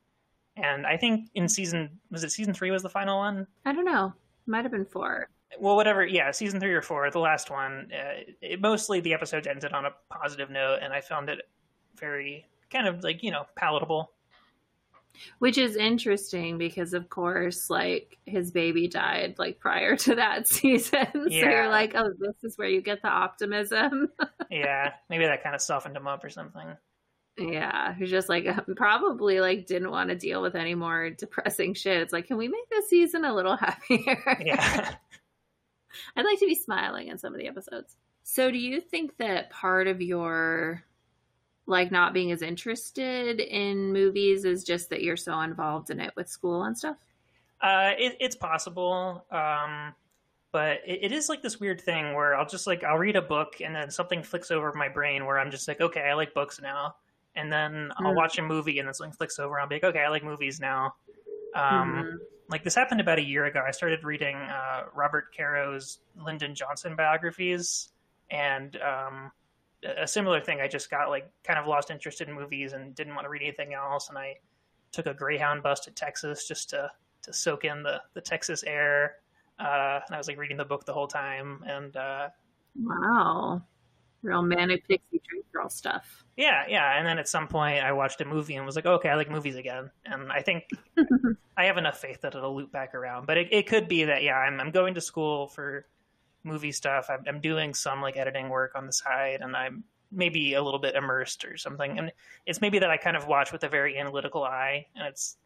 Speaker 6: And I think in season was it season three was the final one.
Speaker 5: I don't know. Might have been four.
Speaker 6: Well, whatever. Yeah, season three or four, the last one. Uh, it, mostly the episodes ended on a positive note, and I found it very kind of like you know palatable.
Speaker 5: Which is interesting because, of course, like his baby died like prior to that season. so
Speaker 6: Yeah.
Speaker 5: you're like, oh, this is where you get the optimism.
Speaker 6: yeah, maybe that kind of softened him up or something.
Speaker 5: yeah. Who's just like, probably like didn't want to deal with any more depressing shit. It's like, can we make this season a little happier?
Speaker 6: Yeah.
Speaker 5: I'd like to be smiling in some of the episodes. So, do you think that part of your like not being as interested in movies is just that you're so involved in it with school and stuff?
Speaker 6: Uh, it, it's possible, um, but it, it is like this weird thing where I'll just like I'll read a book and then something flicks over my brain where I'm just like, okay, I like books now, and then I'll
Speaker 5: Mm.
Speaker 6: watch a movie and then something flicks over. I'll be like, okay, I like movies now. Um,
Speaker 5: Mhm.
Speaker 6: Like this happened about a year ago. I started reading uh, Robert Caro's Lyndon Johnson biographies, and um, a similar thing. I just got like kind of lost interest in movies and didn't want to read anything else, and I took a Greyhound bus to Texas just to to soak in the the Texas air. Uh, and I was like reading the book the whole time, and uh,
Speaker 5: Wow. Real manic pixie dream girl stuff.
Speaker 6: yeah, yeah. And then at some point, I watched a movie and was like, okay, I like movies again. And I think I have enough faith that it'll loop back around. But it, it could be that yeah, I'm I'm going to school for movie stuff. I'm, I'm doing some like editing work on the side, and I'm maybe a little bit immersed or something. And it's maybe that I kind of watch with a very analytical eye, and it's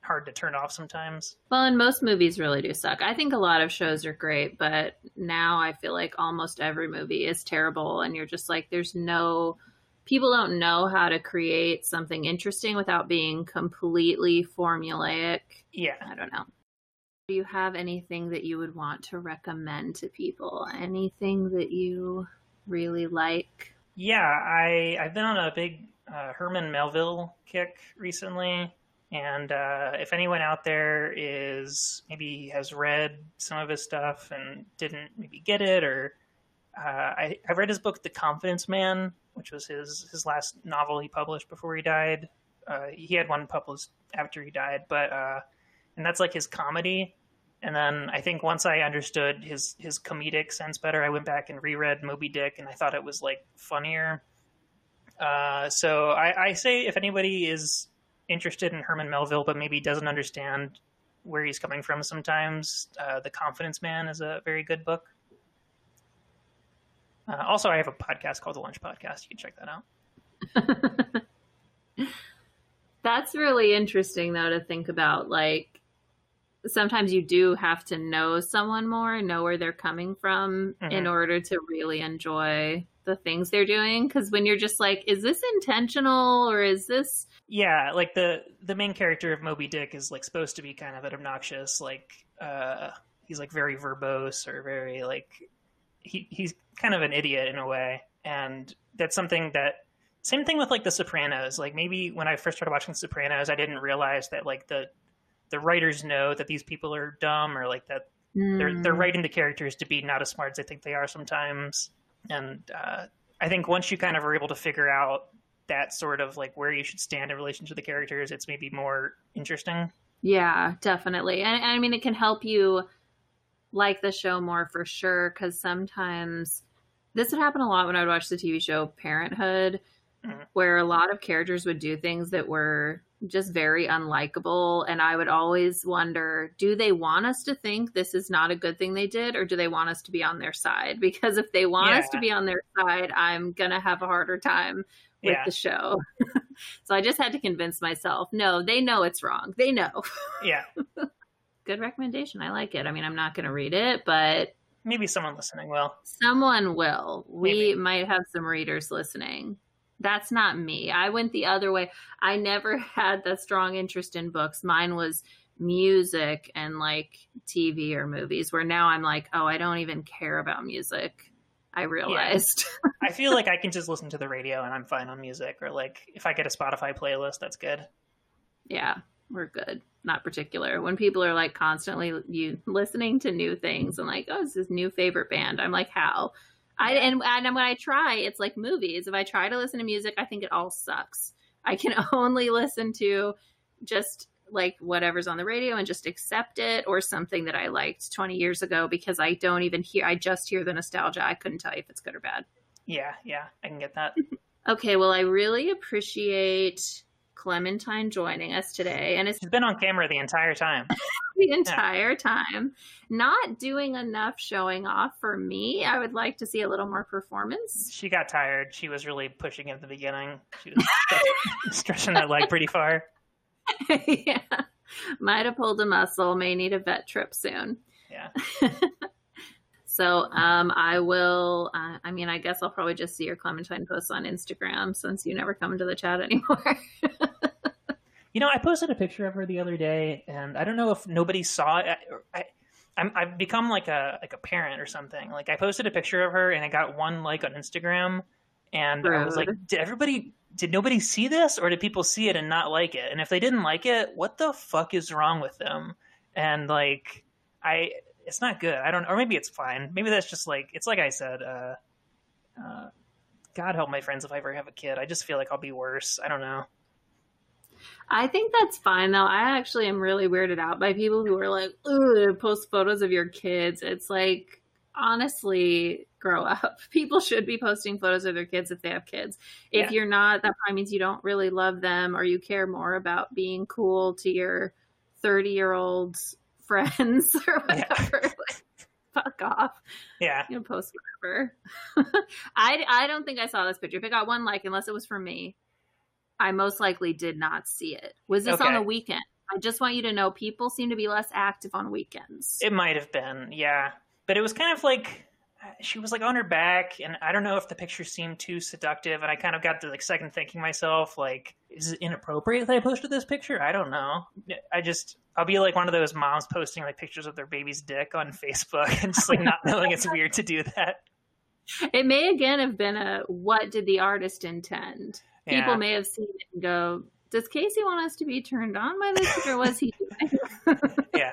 Speaker 6: hard to turn off sometimes.
Speaker 5: Well, and most movies really do suck. I think a lot of shows are great, but now I feel like almost every movie is terrible, and you're just like, there's no. People don't know how to create something interesting without being completely formulaic.
Speaker 6: Yeah.
Speaker 5: I don't know. Do you have anything that you would want to recommend to people? Anything that you really like?
Speaker 6: Yeah, I I've been on a big uh, Herman Melville kick recently, and uh, if anyone out there is maybe has read some of his stuff and didn't maybe get it, or uh, I I read his book The Confidence Man, which was his his last novel he published before he died. Uh, he had one published after he died, but uh, and that's like his comedy. And then I think once I understood his his comedic sense better, I went back and reread Moby Dick, and I thought it was like funnier. Uh, so I, I say if anybody is interested in Herman Melville, but maybe doesn't understand where he's coming from, sometimes uh, The Confidence Man is a very good book. Uh, also, I have a podcast called The Lunch Podcast. You can check that out.
Speaker 5: That's really interesting, though, to think about. Like, sometimes you do have to know someone more, know where they're coming from in
Speaker 6: Mhm.
Speaker 5: order to really enjoy the things they're doing. Because when you're just like, is this intentional or is this.
Speaker 6: Yeah, like the the main character of Moby Dick is like supposed to be kind of an obnoxious, like uh, he's like very verbose or very like he he's kind of an idiot in a way, and that's something that same thing with like The Sopranos. Like maybe when I first started watching The Sopranos, I didn't realize that like the the writers know that these people are dumb or like that they're they're
Speaker 5: Mm.
Speaker 6: writing the characters to be not as smart as they think they are sometimes and uh, i think once you kind of are able to figure out that sort of like where you should stand in relation to the characters it's maybe more interesting
Speaker 5: Yeah, definitely. And, and I mean, it can help you like the show more for sure. Because sometimes this would happen a lot when I would watch the TV show Parenthood,
Speaker 6: Mhm.
Speaker 5: where a lot of characters would do things that were just very unlikable. And I would always wonder do they want us to think this is not a good thing they did, or do they want us to be on their side? Because if they want us to be on their side, I'm going to have a harder time with
Speaker 6: yeah
Speaker 5: the show. so I just had to convince myself no, they know it's wrong. They know.
Speaker 6: yeah
Speaker 5: Good recommendation. I like it. I mean, I'm not going to read it, but
Speaker 6: maybe someone listening will
Speaker 5: someone will. We
Speaker 6: Maybe.
Speaker 5: might have some readers listening. That's not me. I went the other way. I never had that strong interest in books. Mine was music and like TV or movies, where now I'm like, oh, I don't even care about music. I realized.
Speaker 6: i feel like i can just listen to the radio and i'm fine on music or like if i get a spotify playlist that's good
Speaker 5: yeah, we're good. Not particular. When people are like constantly you listening to new things and like, oh, this is new favorite band. I'm like, how? I and and when I try, it's like movies. If I try to listen to music, I think it all sucks. I can only listen to just like whatever's on the radio and just accept it or something that I liked 20 years ago because I don't even hear I just hear the nostalgia. I couldn't tell you if it's good or bad.
Speaker 6: Yeah, yeah, I can get that.
Speaker 5: Okay, well I really appreciate Clementine joining us today and it's
Speaker 6: She's been on camera the entire time.
Speaker 5: the entire time not doing enough showing off for me. I would like to see a little more performance.
Speaker 6: She got tired. She was really pushing at the beginning. She was stretching that leg pretty far.
Speaker 5: yeah. Might have pulled a muscle, may need a vet trip soon.
Speaker 6: Yeah.
Speaker 5: So um, I will. Uh, I mean, I guess I'll probably just see your Clementine posts on Instagram since you never come into the chat anymore.
Speaker 6: You know, I posted a picture of her the other day, and I don't know if nobody saw it. I, I'm, I've become like a like a parent or something. Like I posted a picture of her, and I got one like on Instagram, and I was like, did everybody? Did nobody see this, or did people see it and not like it? And if they didn't like it, what the fuck is wrong with them? And like, I, it's not good. I don't, or maybe it's fine. Maybe that's just like it's like I said. Uh, uh, God help my friends if I ever have a kid. I just feel like I'll be worse. I don't know.
Speaker 5: I think that's fine though. I actually am really weirded out by people who are like, "Ooh, post photos of your kids." It's like, honestly, grow up. People should be posting photos of their kids if they have kids. If
Speaker 6: Yeah.
Speaker 5: you're not, that probably means you don't really love them or you care more about being cool to your 30 year old friends or
Speaker 6: Yeah.
Speaker 5: whatever. Like, fuck off.
Speaker 6: Yeah.
Speaker 5: You know, post whatever. I, I don't think I saw this picture. If it got one like, unless it was for me, I most likely did not see it. Was this on the weekend? I just want you to know people seem to be less active on weekends.
Speaker 6: It might have been, yeah. But it was kind of like she was like on her back, and I don't know if the picture seemed too seductive, and I kind of got to like second thinking myself, like, is it inappropriate that I posted this picture? I don't know. I just I'll be like one of those moms posting like pictures of their baby's dick on Facebook and just like not knowing it's weird to do that.
Speaker 5: It may again have been a what did the artist intend?
Speaker 6: Yeah.
Speaker 5: People may have seen it and go, does Casey want us to be turned on by this or was he
Speaker 6: yeah.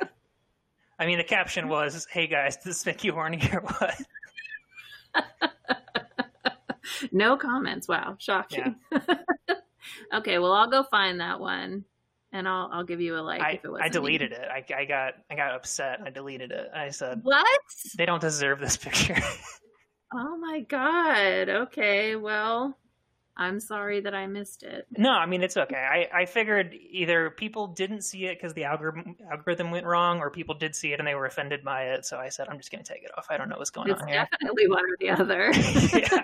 Speaker 6: I mean, the caption was, "Hey guys, does this make you horny or what?"
Speaker 5: no comments. Wow, shocking. okay, well I'll go find that one and I'll I'll give you a like
Speaker 6: I,
Speaker 5: if it was
Speaker 6: I deleted it. I, I got I got upset. I deleted it. I said
Speaker 5: What?
Speaker 6: they don't deserve this picture.
Speaker 5: Oh my god. Okay, well, I'm sorry that I missed it.
Speaker 6: No, I mean it's okay. I, I figured either people didn't see it because the algorithm algorithm went wrong, or people did see it and they were offended by it. So I said I'm just going to take it off. I don't know what's going
Speaker 5: It's
Speaker 6: on here.
Speaker 5: definitely one or the other.
Speaker 6: yeah.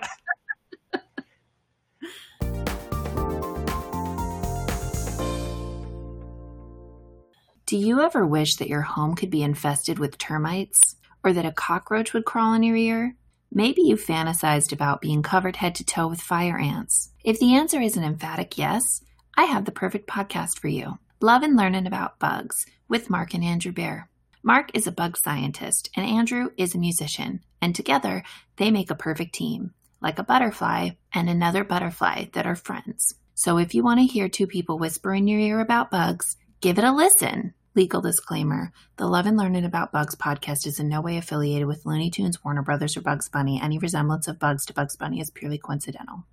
Speaker 5: Do you ever wish that your home could be infested with termites? Or that a cockroach would crawl in your ear? Maybe you fantasized about being covered head to toe with fire ants. If the answer is an emphatic yes, I have the perfect podcast for you Love and Learning About Bugs with Mark and Andrew Bear. Mark is a bug scientist, and Andrew is a musician, and together they make a perfect team, like a butterfly and another butterfly that are friends. So if you want to hear two people whisper in your ear about bugs, give it a listen. Legal disclaimer The Love and Learning About Bugs podcast is in no way affiliated with Looney Tunes, Warner Brothers, or Bugs Bunny. Any resemblance of bugs to Bugs Bunny is purely coincidental.